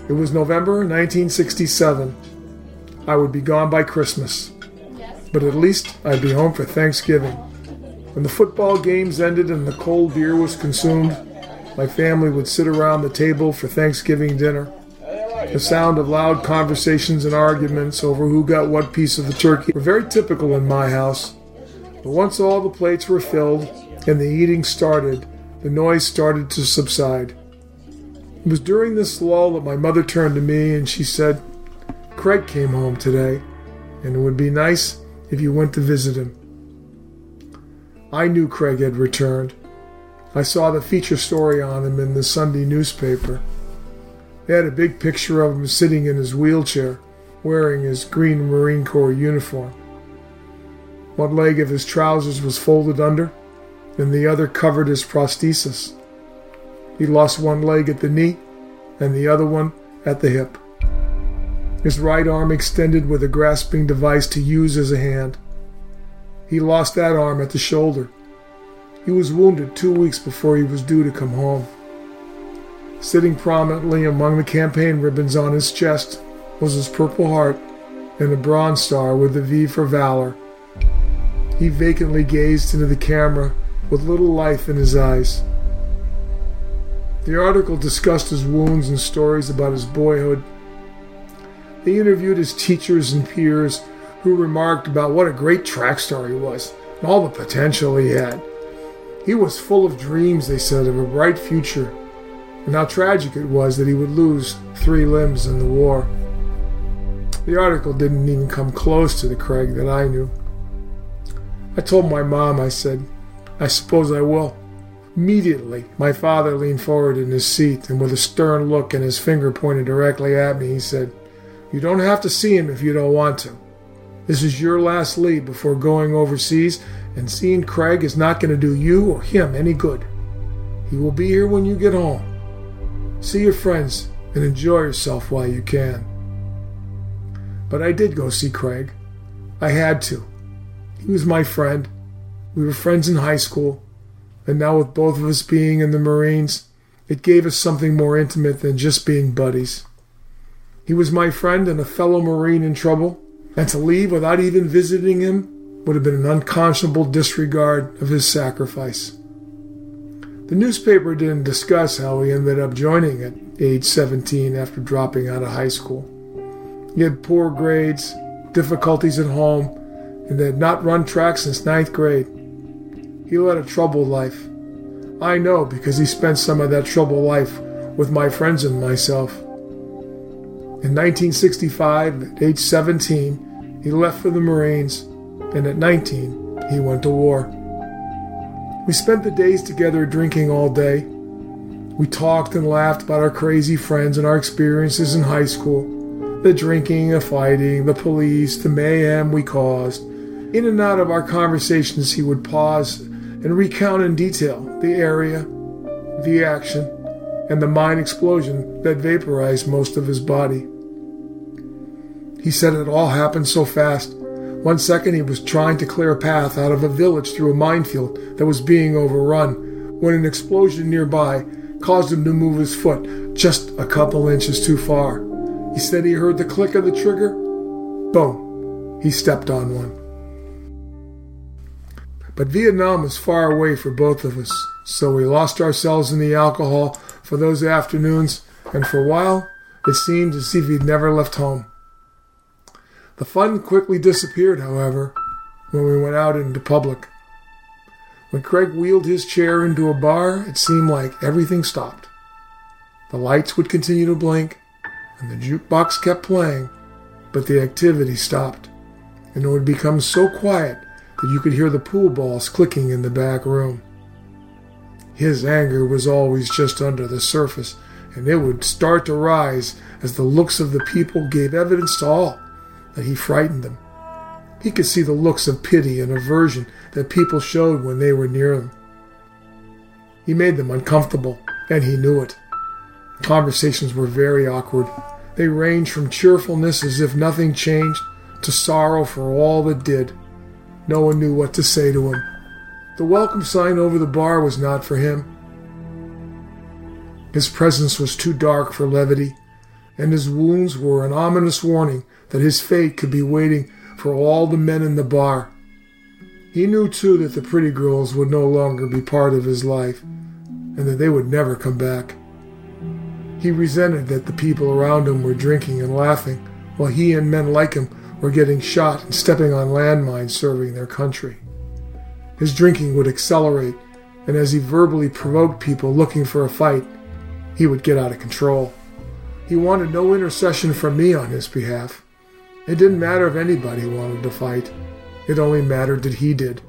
It was November 1967. I would be gone by Christmas. But at least I'd be home for Thanksgiving. When the football games ended and the cold beer was consumed, my family would sit around the table for Thanksgiving dinner. The sound of loud conversations and arguments over who got what piece of the turkey were very typical in my house. But once all the plates were filled and the eating started, the noise started to subside. It was during this lull that my mother turned to me and she said, Craig came home today, and it would be nice if you went to visit him. I knew Craig had returned. I saw the feature story on him in the Sunday newspaper. They had a big picture of him sitting in his wheelchair, wearing his green Marine Corps uniform. One leg of his trousers was folded under, and the other covered his prosthesis. He lost one leg at the knee, and the other one at the hip. His right arm extended with a grasping device to use as a hand. He lost that arm at the shoulder he was wounded two weeks before he was due to come home. Sitting prominently among the campaign ribbons on his chest was his Purple Heart and a Bronze Star with the V for Valor. He vacantly gazed into the camera with little life in his eyes. The article discussed his wounds and stories about his boyhood. They interviewed his teachers and peers who remarked about what a great track star he was and all the potential he had. He was full of dreams, they said, of a bright future, and how tragic it was that he would lose three limbs in the war. The article didn't even come close to the Craig that I knew. I told my mom, I said, I suppose I will. Immediately, my father leaned forward in his seat, and with a stern look and his finger pointed directly at me, he said, You don't have to see him if you don't want to. This is your last leave before going overseas, and seeing Craig is not going to do you or him any good. He will be here when you get home. See your friends and enjoy yourself while you can. But I did go see Craig. I had to. He was my friend. We were friends in high school, and now with both of us being in the Marines, it gave us something more intimate than just being buddies. He was my friend and a fellow Marine in trouble, and to leave without even visiting him would have been an unconscionable disregard of his sacrifice. The newspaper didn't discuss how he ended up joining at age 17 after dropping out of high school. He had poor grades, difficulties at home, and had not run track since ninth grade. He led a troubled life. I know because he spent some of that troubled life with my friends and myself. In 1965, at age 17, he left for the Marines and at 19, he went to war. We spent the days together drinking all day. We talked and laughed about our crazy friends and our experiences in high school the drinking, the fighting, the police, the mayhem we caused. In and out of our conversations, he would pause and recount in detail the area, the action, and the mine explosion that vaporized most of his body. He said it all happened so fast one second he was trying to clear a path out of a village through a minefield that was being overrun when an explosion nearby caused him to move his foot just a couple inches too far. He said he heard the click of the trigger. Boom. He stepped on one. But Vietnam was far away for both of us, so we lost ourselves in the alcohol for those afternoons, and for a while it seemed as if he'd never left home. The fun quickly disappeared, however, when we went out into public. When Craig wheeled his chair into a bar, it seemed like everything stopped. The lights would continue to blink, and the jukebox kept playing, but the activity stopped, and it would become so quiet that you could hear the pool balls clicking in the back room. His anger was always just under the surface, and it would start to rise as the looks of the people gave evidence to all that he frightened them. He could see the looks of pity and aversion that people showed when they were near him. He made them uncomfortable, and he knew it. Conversations were very awkward. They ranged from cheerfulness as if nothing changed to sorrow for all that did. No one knew what to say to him. The welcome sign over the bar was not for him. His presence was too dark for levity, and his wounds were an ominous warning that his fate could be waiting for all the men in the bar. He knew too that the pretty girls would no longer be part of his life, and that they would never come back. He resented that the people around him were drinking and laughing, while he and men like him were getting shot and stepping on landmines serving their country. His drinking would accelerate, and as he verbally provoked people looking for a fight, he would get out of control. He wanted no intercession from me on his behalf. It didn't matter if anybody wanted to fight. It only mattered that he did.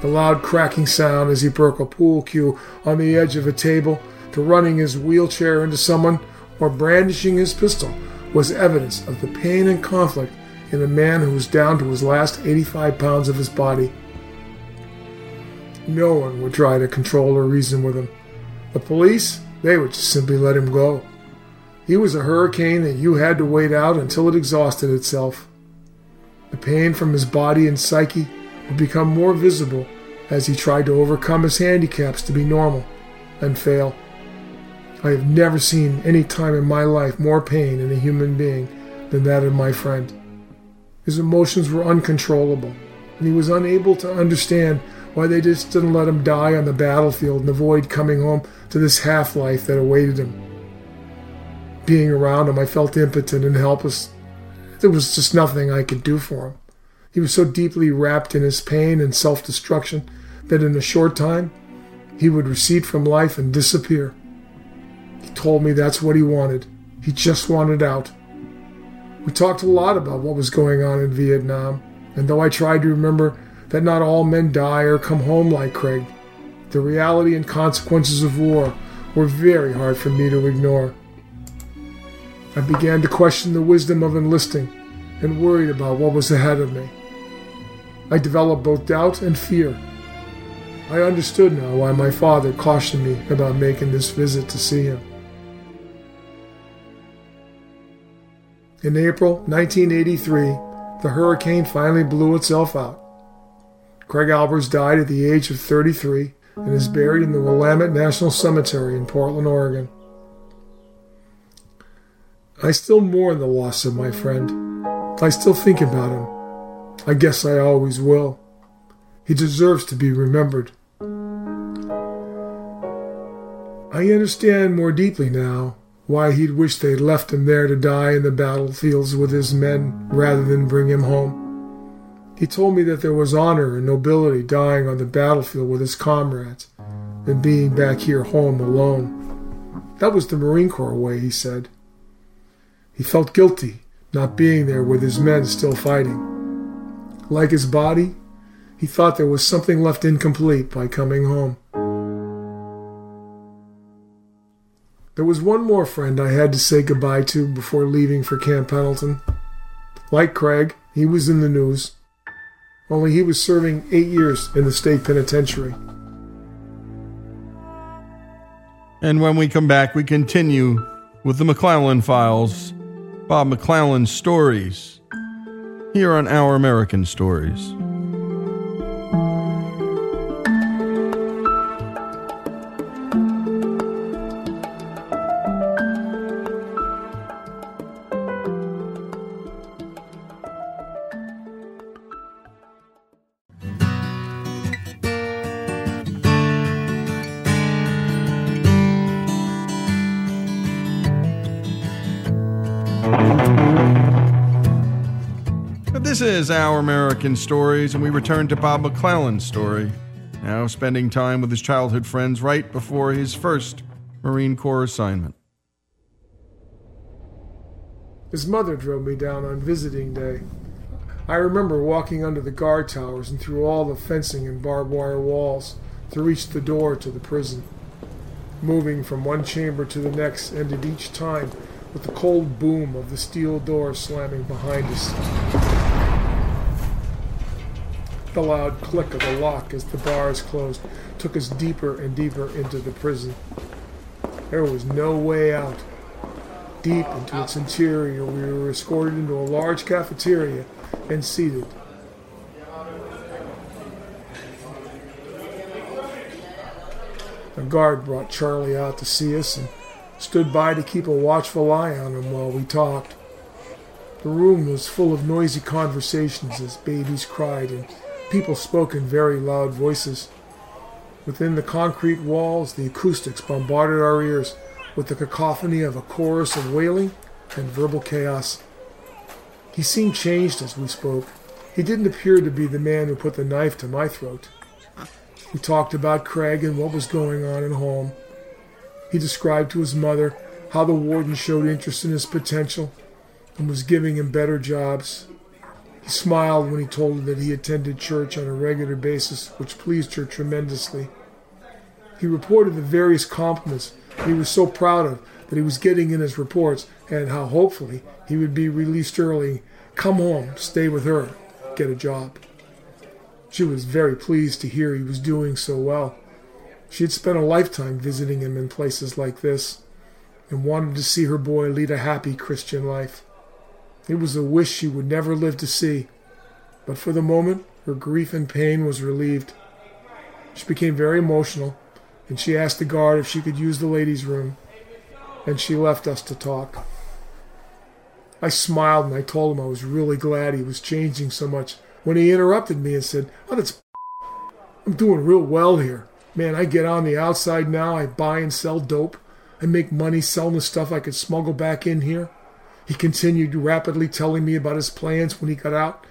The loud cracking sound as he broke a pool cue on the edge of a table to running his wheelchair into someone or brandishing his pistol was evidence of the pain and conflict in a man who was down to his last 85 pounds of his body. No one would try to control or reason with him. The police, they would just simply let him go. He was a hurricane that you had to wait out until it exhausted itself. The pain from his body and psyche would become more visible as he tried to overcome his handicaps to be normal and fail. I have never seen any time in my life more pain in a human being than that of my friend. His emotions were uncontrollable, and he was unable to understand why they just didn't let him die on the battlefield and avoid coming home to this half life that awaited him. Being around him, I felt impotent and helpless. There was just nothing I could do for him. He was so deeply wrapped in his pain and self destruction that in a short time he would recede from life and disappear. He told me that's what he wanted. He just wanted out. We talked a lot about what was going on in Vietnam, and though I tried to remember that not all men die or come home like Craig, the reality and consequences of war were very hard for me to ignore. I began to question the wisdom of enlisting and worried about what was ahead of me. I developed both doubt and fear. I understood now why my father cautioned me about making this visit to see him. In April 1983, the hurricane finally blew itself out. Craig Albers died at the age of 33 and is buried in the Willamette National Cemetery in Portland, Oregon. I still mourn the loss of my friend. I still think about him. I guess I always will. He deserves to be remembered. I understand more deeply now why he'd wish they'd left him there to die in the battlefields with his men rather than bring him home. He told me that there was honor and nobility dying on the battlefield with his comrades than being back here home alone. That was the Marine Corps way, he said. He felt guilty not being there with his men still fighting. Like his body, he thought there was something left incomplete by coming home. There was one more friend I had to say goodbye to before leaving for Camp Pendleton. Like Craig, he was in the news, only he was serving eight years in the state penitentiary. And when we come back, we continue with the McClellan Files, Bob McClellan's stories, here on Our American Stories. Is Our American Stories, and we return to Bob McClellan's story, now spending time with his childhood friends right before his first Marine Corps assignment. His mother drove me down on visiting day. I remember walking under the guard towers and through all the fencing and barbed wire walls to reach the door to the prison. Moving from one chamber to the next ended each time with the cold boom of the steel door slamming behind us. The loud click of the lock as the bars closed took us deeper and deeper into the prison. There was no way out. Deep into its interior, we were escorted into a large cafeteria and seated. A guard brought Charlie out to see us and stood by to keep a watchful eye on him while we talked. The room was full of noisy conversations as babies cried and people spoke in very loud voices. Within the concrete walls, the acoustics bombarded our ears with the cacophony of a chorus of wailing and verbal chaos. He seemed changed as we spoke. He didn't appear to be the man who put the knife to my throat. We talked about Craig and what was going on at home. He described to his mother how the warden showed interest in his potential and was giving him better jobs. He smiled when he told her that he attended church on a regular basis, which pleased her tremendously. He reported the various compliments he was so proud of that he was getting in his reports and how hopefully he would be released early, come home, stay with her, get a job. She was very pleased to hear he was doing so well. She had spent a lifetime visiting him in places like this and wanted to see her boy lead a happy Christian life. It was a wish she would never live to see, but for the moment her grief and pain was relieved. She became very emotional, and she asked the guard if she could use the ladies' room, and she left us to talk. I smiled and I told him I was really glad he was changing so much when he interrupted me and said, Oh, that's I'm doing real well here. Man, I get on the outside now. I buy and sell dope. I make money selling the stuff I could smuggle back in here. He continued rapidly telling me about his plans when he got out,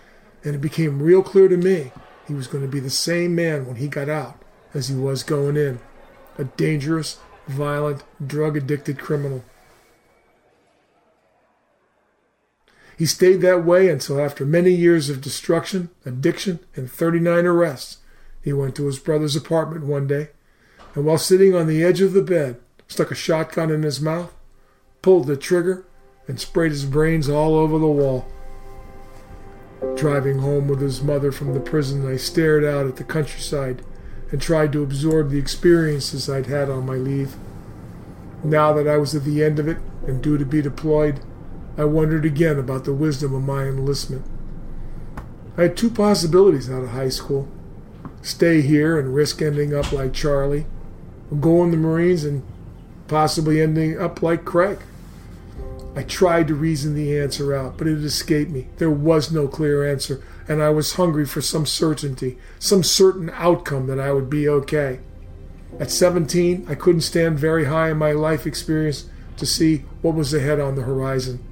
and it became real clear to me he was going to be the same man when he got out as he was going in a dangerous, violent, drug addicted criminal. He stayed that way until after many years of destruction, addiction, and 39 arrests, he went to his brother's apartment one day, and while sitting on the edge of the bed, stuck a shotgun in his mouth, pulled the trigger, and sprayed his brains all over the wall. Driving home with his mother from the prison, I stared out at the countryside and tried to absorb the experiences I'd had on my leave. Now that I was at the end of it and due to be deployed, I wondered again about the wisdom of my enlistment. I had two possibilities out of high school stay here and risk ending up like Charlie, or go in the Marines and possibly ending up like Craig. I tried to reason the answer out, but it escaped me. There was no clear answer, and I was hungry for some certainty, some certain outcome that I would be okay. At 17, I couldn't stand very high in my life experience to see what was ahead on the horizon.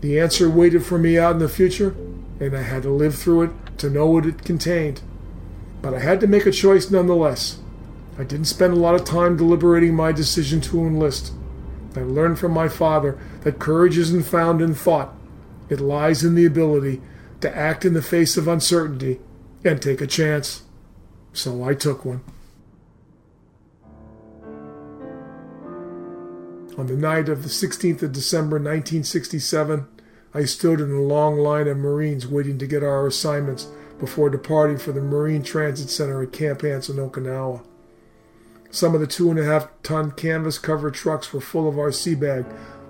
The answer waited for me out in the future, and I had to live through it to know what it contained. But I had to make a choice nonetheless. I didn't spend a lot of time deliberating my decision to enlist. I learned from my father that courage isn't found in thought, it lies in the ability to act in the face of uncertainty and take a chance. So I took one. On the night of the 16th of December 1967, I stood in a long line of Marines waiting to get our assignments before departing for the Marine Transit Center at Camp Hansen, Okinawa. Some of the two and a half ton canvas covered trucks were full of our sea bag,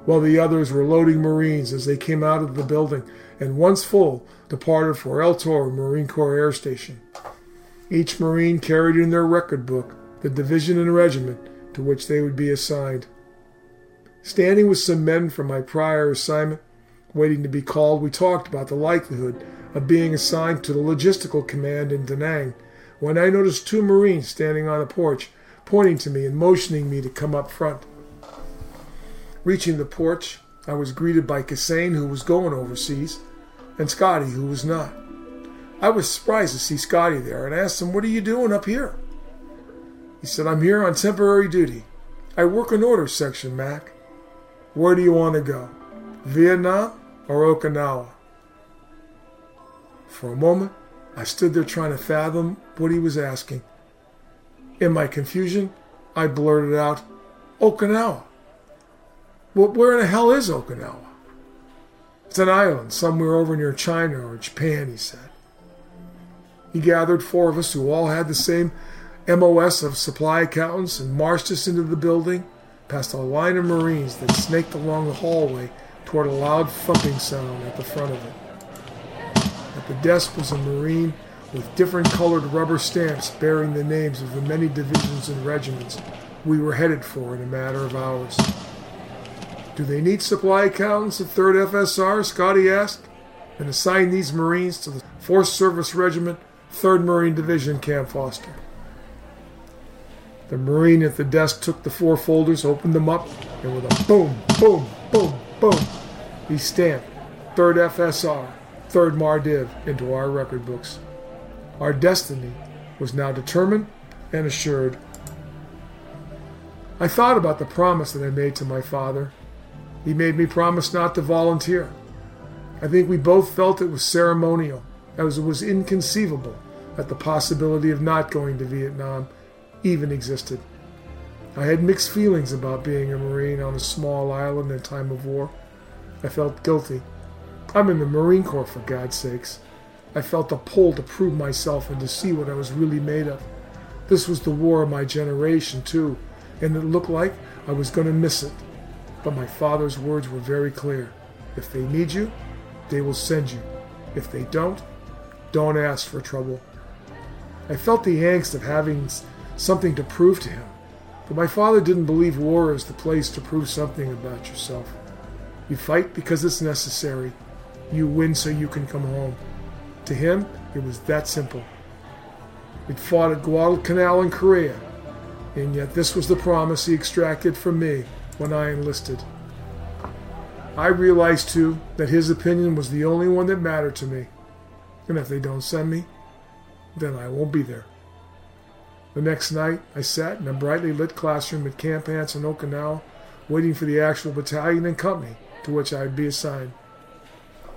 while the others were loading Marines as they came out of the building and, once full, departed for El Toro Marine Corps Air Station. Each Marine carried in their record book the division and regiment to which they would be assigned. Standing with some men from my prior assignment, waiting to be called, we talked about the likelihood of being assigned to the logistical command in Da Nang when I noticed two Marines standing on a porch, pointing to me and motioning me to come up front. Reaching the porch, I was greeted by Kassane, who was going overseas. and Scotty, who was not. I was surprised to see Scotty there and asked him, What are you doing up here? He said, I'm here on temporary duty. I work an orders section, Mac. Where do you want to go? Vietnam or Okinawa? For a moment, I stood there trying to fathom what he was asking. In my confusion, I blurted out, Okinawa. Well, where in the hell is Okinawa? It's an island somewhere over near China or Japan, he said. He gathered four of us who all had the same MOS of supply accountants and marched us into the building, past a line of Marines that snaked along the hallway toward a loud thumping sound at the front of it. At the desk was a Marine with different colored rubber stamps bearing the names of the many divisions and regiments we were headed for in a matter of hours. Do they need supply accountants at 3rd FSR? Scotty asked, and assign these Marines to the Force Service Regiment, 3rd Marine Division, Camp Foster. The Marine at the desk took the four folders, opened them up, and with a boom, boom, boom, boom, he stamped 3rd FSR, 3rd Mardiv into our record books. Our destiny was now determined and assured. I thought about the promise that I made to my father. He made me promise not to volunteer. I think we both felt it was ceremonial, as it was inconceivable that the possibility of not going to Vietnam even existed. I had mixed feelings about being a Marine on a small island in time of war. I felt guilty. I'm in the Marine Corps, for God's sakes. I felt a pull to prove myself and to see what I was really made of. This was the war of my generation, too, and it looked like I was going to miss it. But my father's words were very clear. If they need you, they will send you. If they don't, don't ask for trouble. I felt the angst of having something to prove to him. But my father didn't believe war is the place to prove something about yourself. You fight because it's necessary. You win so you can come home. To him, it was that simple. We'd fought at Guadalcanal in Korea, and yet this was the promise he extracted from me when I enlisted. I realized, too, that his opinion was the only one that mattered to me. And if they don't send me, then I won't be there. The next night, I sat in a brightly lit classroom at Camp Hansen Okinawa, waiting for the actual battalion and company to which I'd be assigned.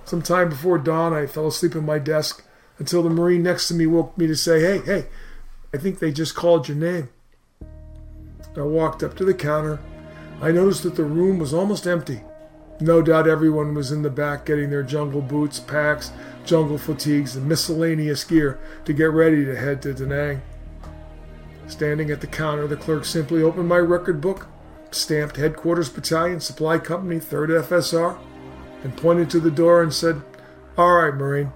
Some time before dawn, I fell asleep at my desk until the Marine next to me woke me to say, Hey, hey, I think they just called your name. I walked up to the counter. I noticed that the room was almost empty. No doubt everyone was in the back getting their jungle boots, packs, jungle fatigues, and miscellaneous gear to get ready to head to Da Nang. Standing at the counter, the clerk simply opened my record book, stamped Headquarters Battalion Supply Company, 3rd FSR, and pointed to the door and said, All right, Marine,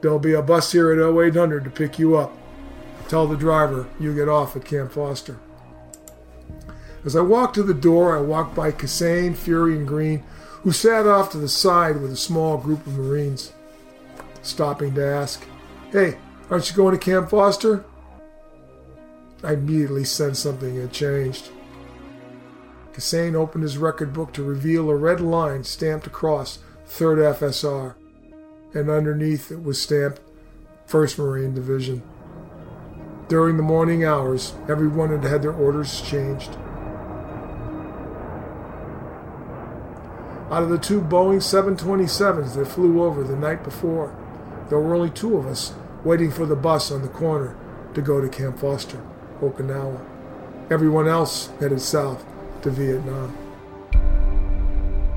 there'll be a bus here at 0800 to pick you up. Tell the driver you get off at Camp Foster. As I walked to the door, I walked by Cassane, Fury, and Green, who sat off to the side with a small group of Marines. Stopping to ask, Hey, aren't you going to Camp Foster? I immediately sensed something had changed. Cassane opened his record book to reveal a red line stamped across 3rd FSR, and underneath it was stamped 1st Marine Division. During the morning hours, everyone had had their orders changed. Out of the two Boeing 727s that flew over the night before, there were only two of us waiting for the bus on the corner to go to Camp Foster, Okinawa. Everyone else headed south to Vietnam.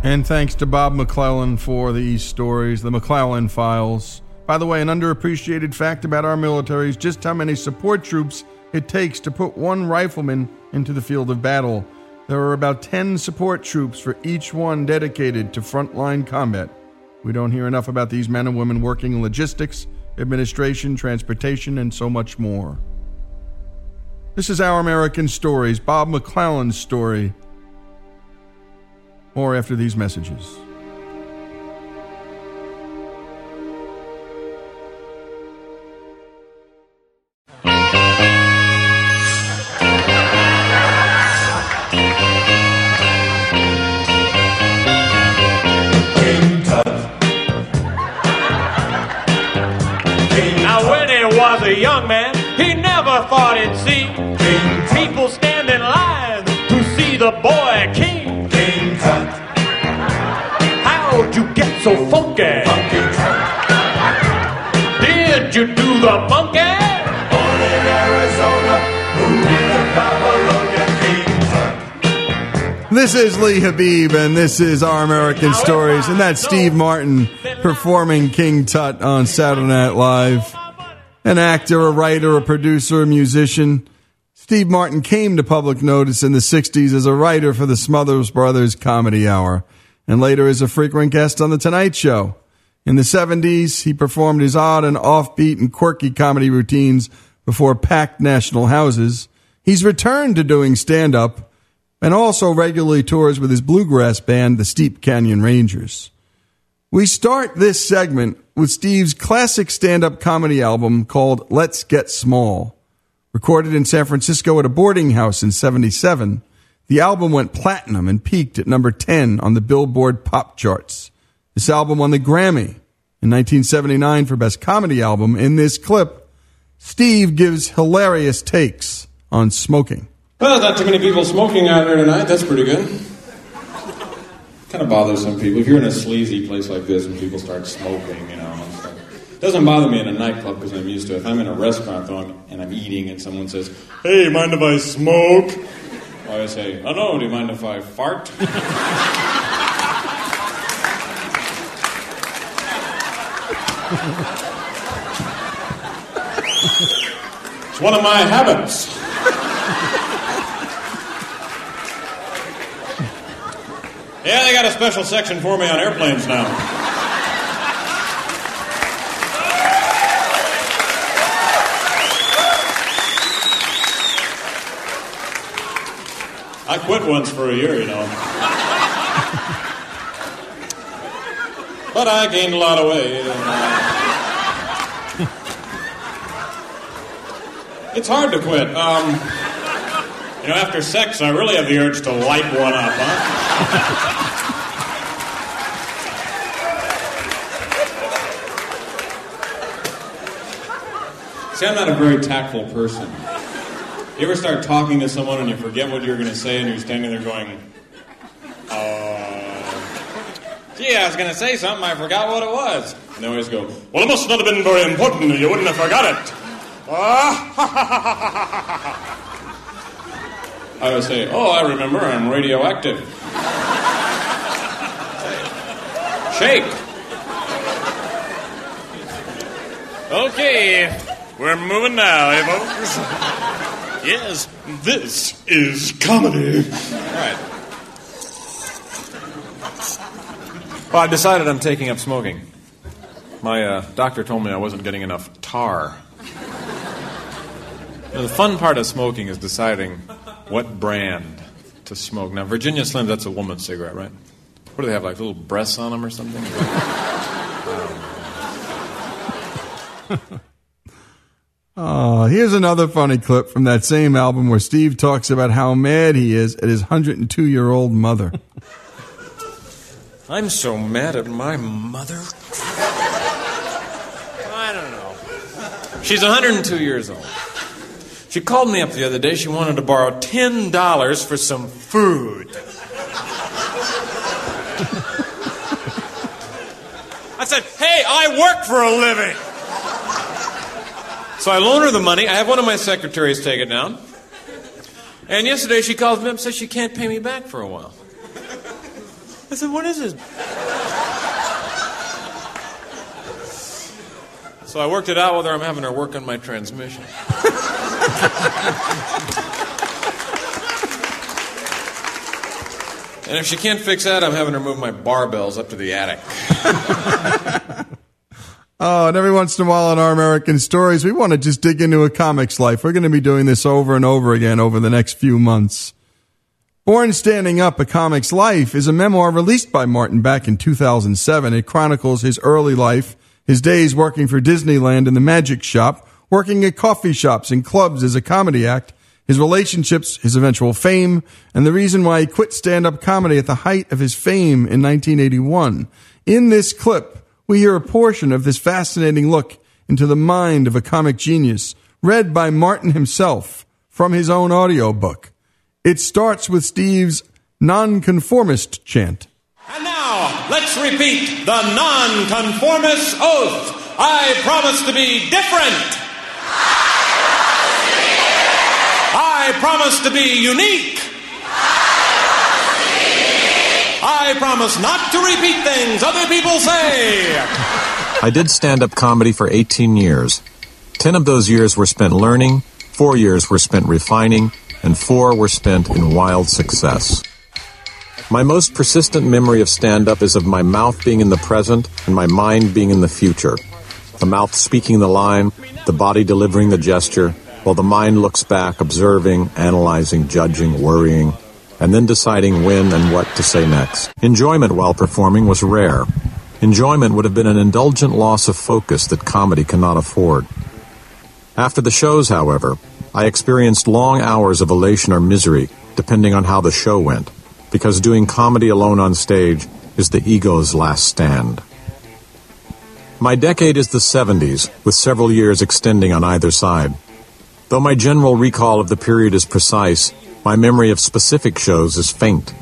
And thanks to Bob McClellan for these stories, the McClellan Files. By the way, an underappreciated fact about our military is just how many support troops it takes to put one rifleman into the field of battle. There are about 10 support troops for each one dedicated to frontline combat. We don't hear enough about these men and women working in logistics, administration, transportation, and so much more. This is Our American Stories, Bob McClellan's story. More after these messages. Now, when he was a young man, he never thought it'd see. Boy king. King Tut. How'd you get so funky? Funky Did you do the funky? Born in Arizona, moved to Babylonia, King Tut. This is Lee Habeeb, and this is Our American Stories, and that's Steve Martin performing King Tut on Saturday Night Live. An actor, a writer, a producer, a musician. Steve Martin came to public notice in the 60s as a writer for the Smothers Brothers Comedy Hour, and later as a frequent guest on The Tonight Show. In the 70s, he performed his odd and offbeat and quirky comedy routines before packed national houses. He's returned to doing stand up and also regularly tours with his bluegrass band, the Steep Canyon Rangers. We start this segment with Steve's classic stand up comedy album called Let's Get Small. Recorded in San Francisco at a boarding house in 77, the album went platinum and peaked at number 10 on the Billboard pop charts. This album won the Grammy in 1979 for Best Comedy Album. In this clip, Steve gives hilarious takes on smoking. Well, not too many people smoking out here tonight. That's pretty good. Kind of bothers some people. If you're in a sleazy place like this and people start smoking, you know, doesn't bother me in a nightclub because I'm used to it. If I'm in a restaurant though and I'm eating and someone says, "Hey, mind if I smoke?" I always say, "Oh no, do you mind if I fart?" it's one of my habits. Yeah, they got a special section for me on airplanes now. I quit once for a year, you know. But I gained a lot of weight. It's hard to quit. Um, you know, after sex, I really have the urge to light one up, huh? See, I'm not a very tactful person. You ever start talking to someone and you forget what you're going to say and you're standing there going, uh, gee, I was going to say something, I forgot what it was. And they always go, well, it must not have been very important, or you wouldn't have forgot it. I would say, oh, I remember, I'm radioactive. Shake. Okay, we're moving now, eh, folks? Yes, this is comedy. All right. Well, I decided I'm taking up smoking. My uh, doctor told me I wasn't getting enough tar. The fun part of smoking is deciding what brand to smoke. Now, Virginia Slim, that's a woman's cigarette, right? What do they have, like little breasts on them or something? Oh, here's another funny clip from that same album where Steve talks about how mad he is at his 102 year old mother. I'm so mad at my mother. I don't know. She's 102 years old. She called me up the other day. She wanted to borrow $10 for some food. I said, hey, I work for a living. So I loan her the money. I have one of my secretaries take it down. And yesterday she calls me up and says she can't pay me back for a while. I said, what is this? So I worked it out with her. I'm having her work on my transmission. and if she can't fix that, I'm having her move my barbells up to the attic. Oh, and every once in a while on Our American Stories, we want to just dig into a comic's life. We're going to be doing this over and over again over the next few months. Born Standing Up, A Comic's Life is a memoir released by Martin back in 2007. It chronicles his early life, his days working for Disneyland in the magic shop, working at coffee shops and clubs as a comedy act, his relationships, his eventual fame, and the reason why he quit stand-up comedy at the height of his fame in 1981. In this clip, we hear a portion of this fascinating look into the mind of a comic genius, read by Martin himself from his own audiobook. It starts with Steve's nonconformist chant. And now, let's repeat the nonconformist oath. I promise to be different. I promise to be unique. I promise not to repeat things other people say. I did stand up comedy for 18 years. Ten of those years were spent learning, four years were spent refining, and four were spent in wild success. My most persistent memory of stand up is of my mouth being in the present and my mind being in the future. The mouth speaking the line, the body delivering the gesture, while the mind looks back, observing, analyzing, judging, worrying, and then deciding when and what to say next. Enjoyment while performing was rare. Enjoyment would have been an indulgent loss of focus that comedy cannot afford. After the shows, however, I experienced long hours of elation or misery, depending on how the show went, because doing comedy alone on stage is the ego's last stand. My decade is the 70s, with several years extending on either side. Though my general recall of the period is precise, my memory of specific shows is faint.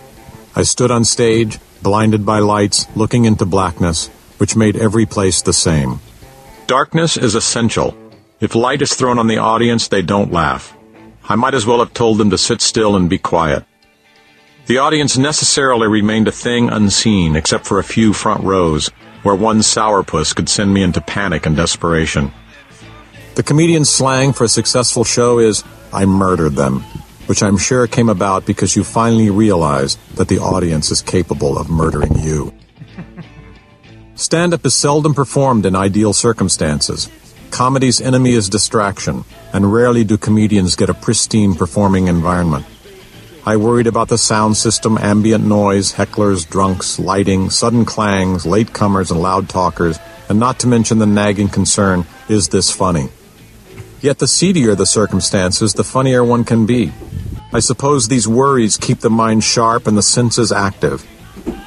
I stood on stage, blinded by lights, looking into blackness, which made every place the same. Darkness is essential. If light is thrown on the audience, they don't laugh. I might as well have told them to sit still and be quiet. The audience necessarily remained a thing unseen, except for a few front rows, where one sourpuss could send me into panic and desperation. The comedian's slang for a successful show is, I murdered them, which I'm sure came about because you finally realized that the audience is capable of murdering you. Stand up is seldom performed in ideal circumstances. Comedy's enemy is distraction, and rarely do comedians get a pristine performing environment. I worried about the sound system, ambient noise, hecklers, drunks, lighting, sudden clangs, latecomers, and loud talkers, and not to mention the nagging concern is this funny? Yet the seedier the circumstances, the funnier one can be. I suppose these worries keep the mind sharp and the senses active.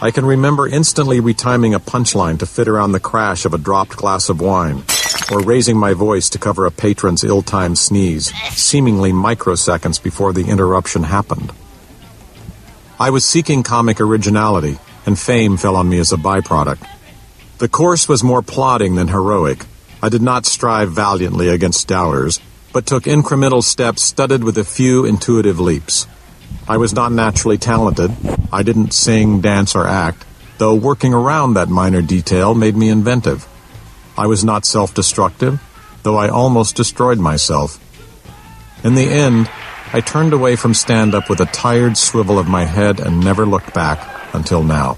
I can remember instantly retiming a punchline to fit around the crash of a dropped glass of wine, or raising my voice to cover a patron's ill timed sneeze, seemingly microseconds before the interruption happened. I was seeking comic originality, and fame fell on me as a byproduct. The course was more plodding than heroic. I did not strive valiantly against doubters, but took incremental steps studded with a few intuitive leaps. I was not naturally talented. I didn't sing, dance, or act, though working around that minor detail made me inventive. I was not self destructive, though I almost destroyed myself. In the end, I turned away from stand up with a tired swivel of my head and never looked back until now.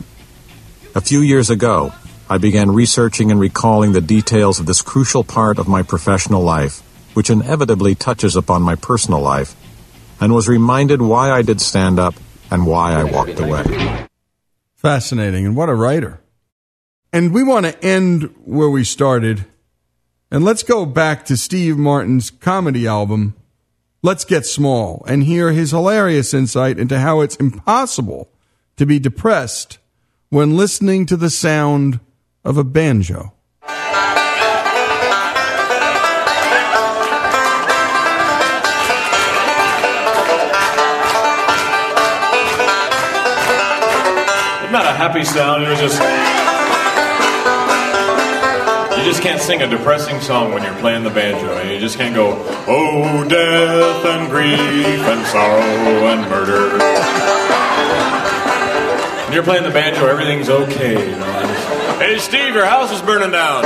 A few years ago, I began researching and recalling the details of this crucial part of my professional life, which inevitably touches upon my personal life, and was reminded why I did stand up and why I walked away. Fascinating. And what a writer. And we want to end where we started. And let's go back to Steve Martin's comedy album, Let's Get Small, and hear his hilarious insight into how it's impossible to be depressed when listening to the sound of a banjo. It's not a happy sound. Was just. You just can't sing a depressing song when you're playing the banjo. You just can't go, oh, death and grief and sorrow and murder. When you're playing the banjo, everything's okay. You know? Hey, Steve, your house is burning down.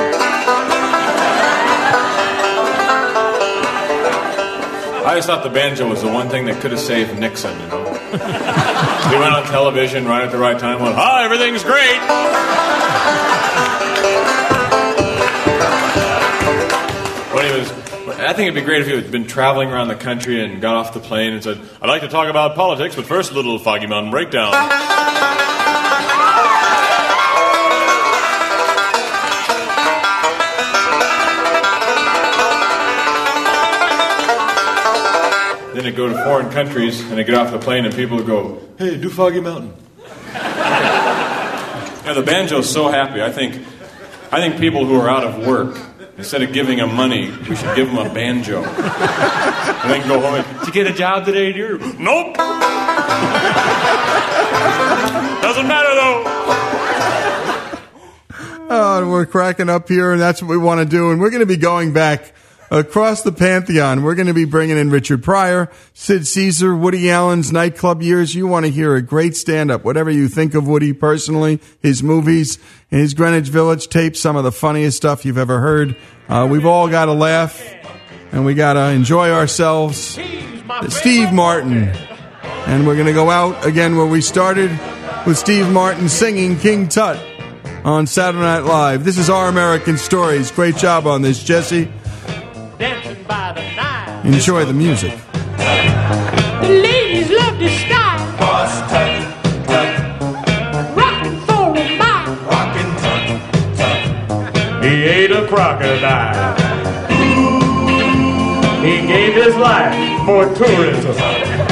I always thought the banjo was the one thing that could have saved Nixon, you know. he went on television right at the right time, went, "Hi, everything's great." When he was, I think it'd be great if he had been traveling around the country and got off the plane and said, "I'd like to talk about politics, but first, a little Foggy Mountain breakdown." Then they go to foreign countries and they get off the plane and people go, "Hey, do Foggy Mountain." yeah, the banjo's so happy. I think, I think people who are out of work Instead of giving them money, we should give them a banjo. and then go home and, did you get a job today, dear? Nope. Doesn't matter though. Oh, we're cracking up here, and that's what we want to do. And we're going to be going back across the pantheon. We're going to be bringing in Richard Pryor, Sid Caesar, Woody Allen's nightclub years. You want to hear a great stand-up, whatever you think of Woody personally, his movies, his Greenwich Village tapes, some of the funniest stuff you've ever heard. Uh, we've all got to laugh, and we got to enjoy ourselves. Steve Martin. And we're going to go out again where we started with Steve Martin singing King Tut on Saturday Night Live. This is Our American Stories. Great job on this, Jesse. Enjoy the music. The ladies love the style. Boss tut, tut. Rockin' for a mile. Rockin' tut, tut. He ate a crocodile. He gave his life for tourism.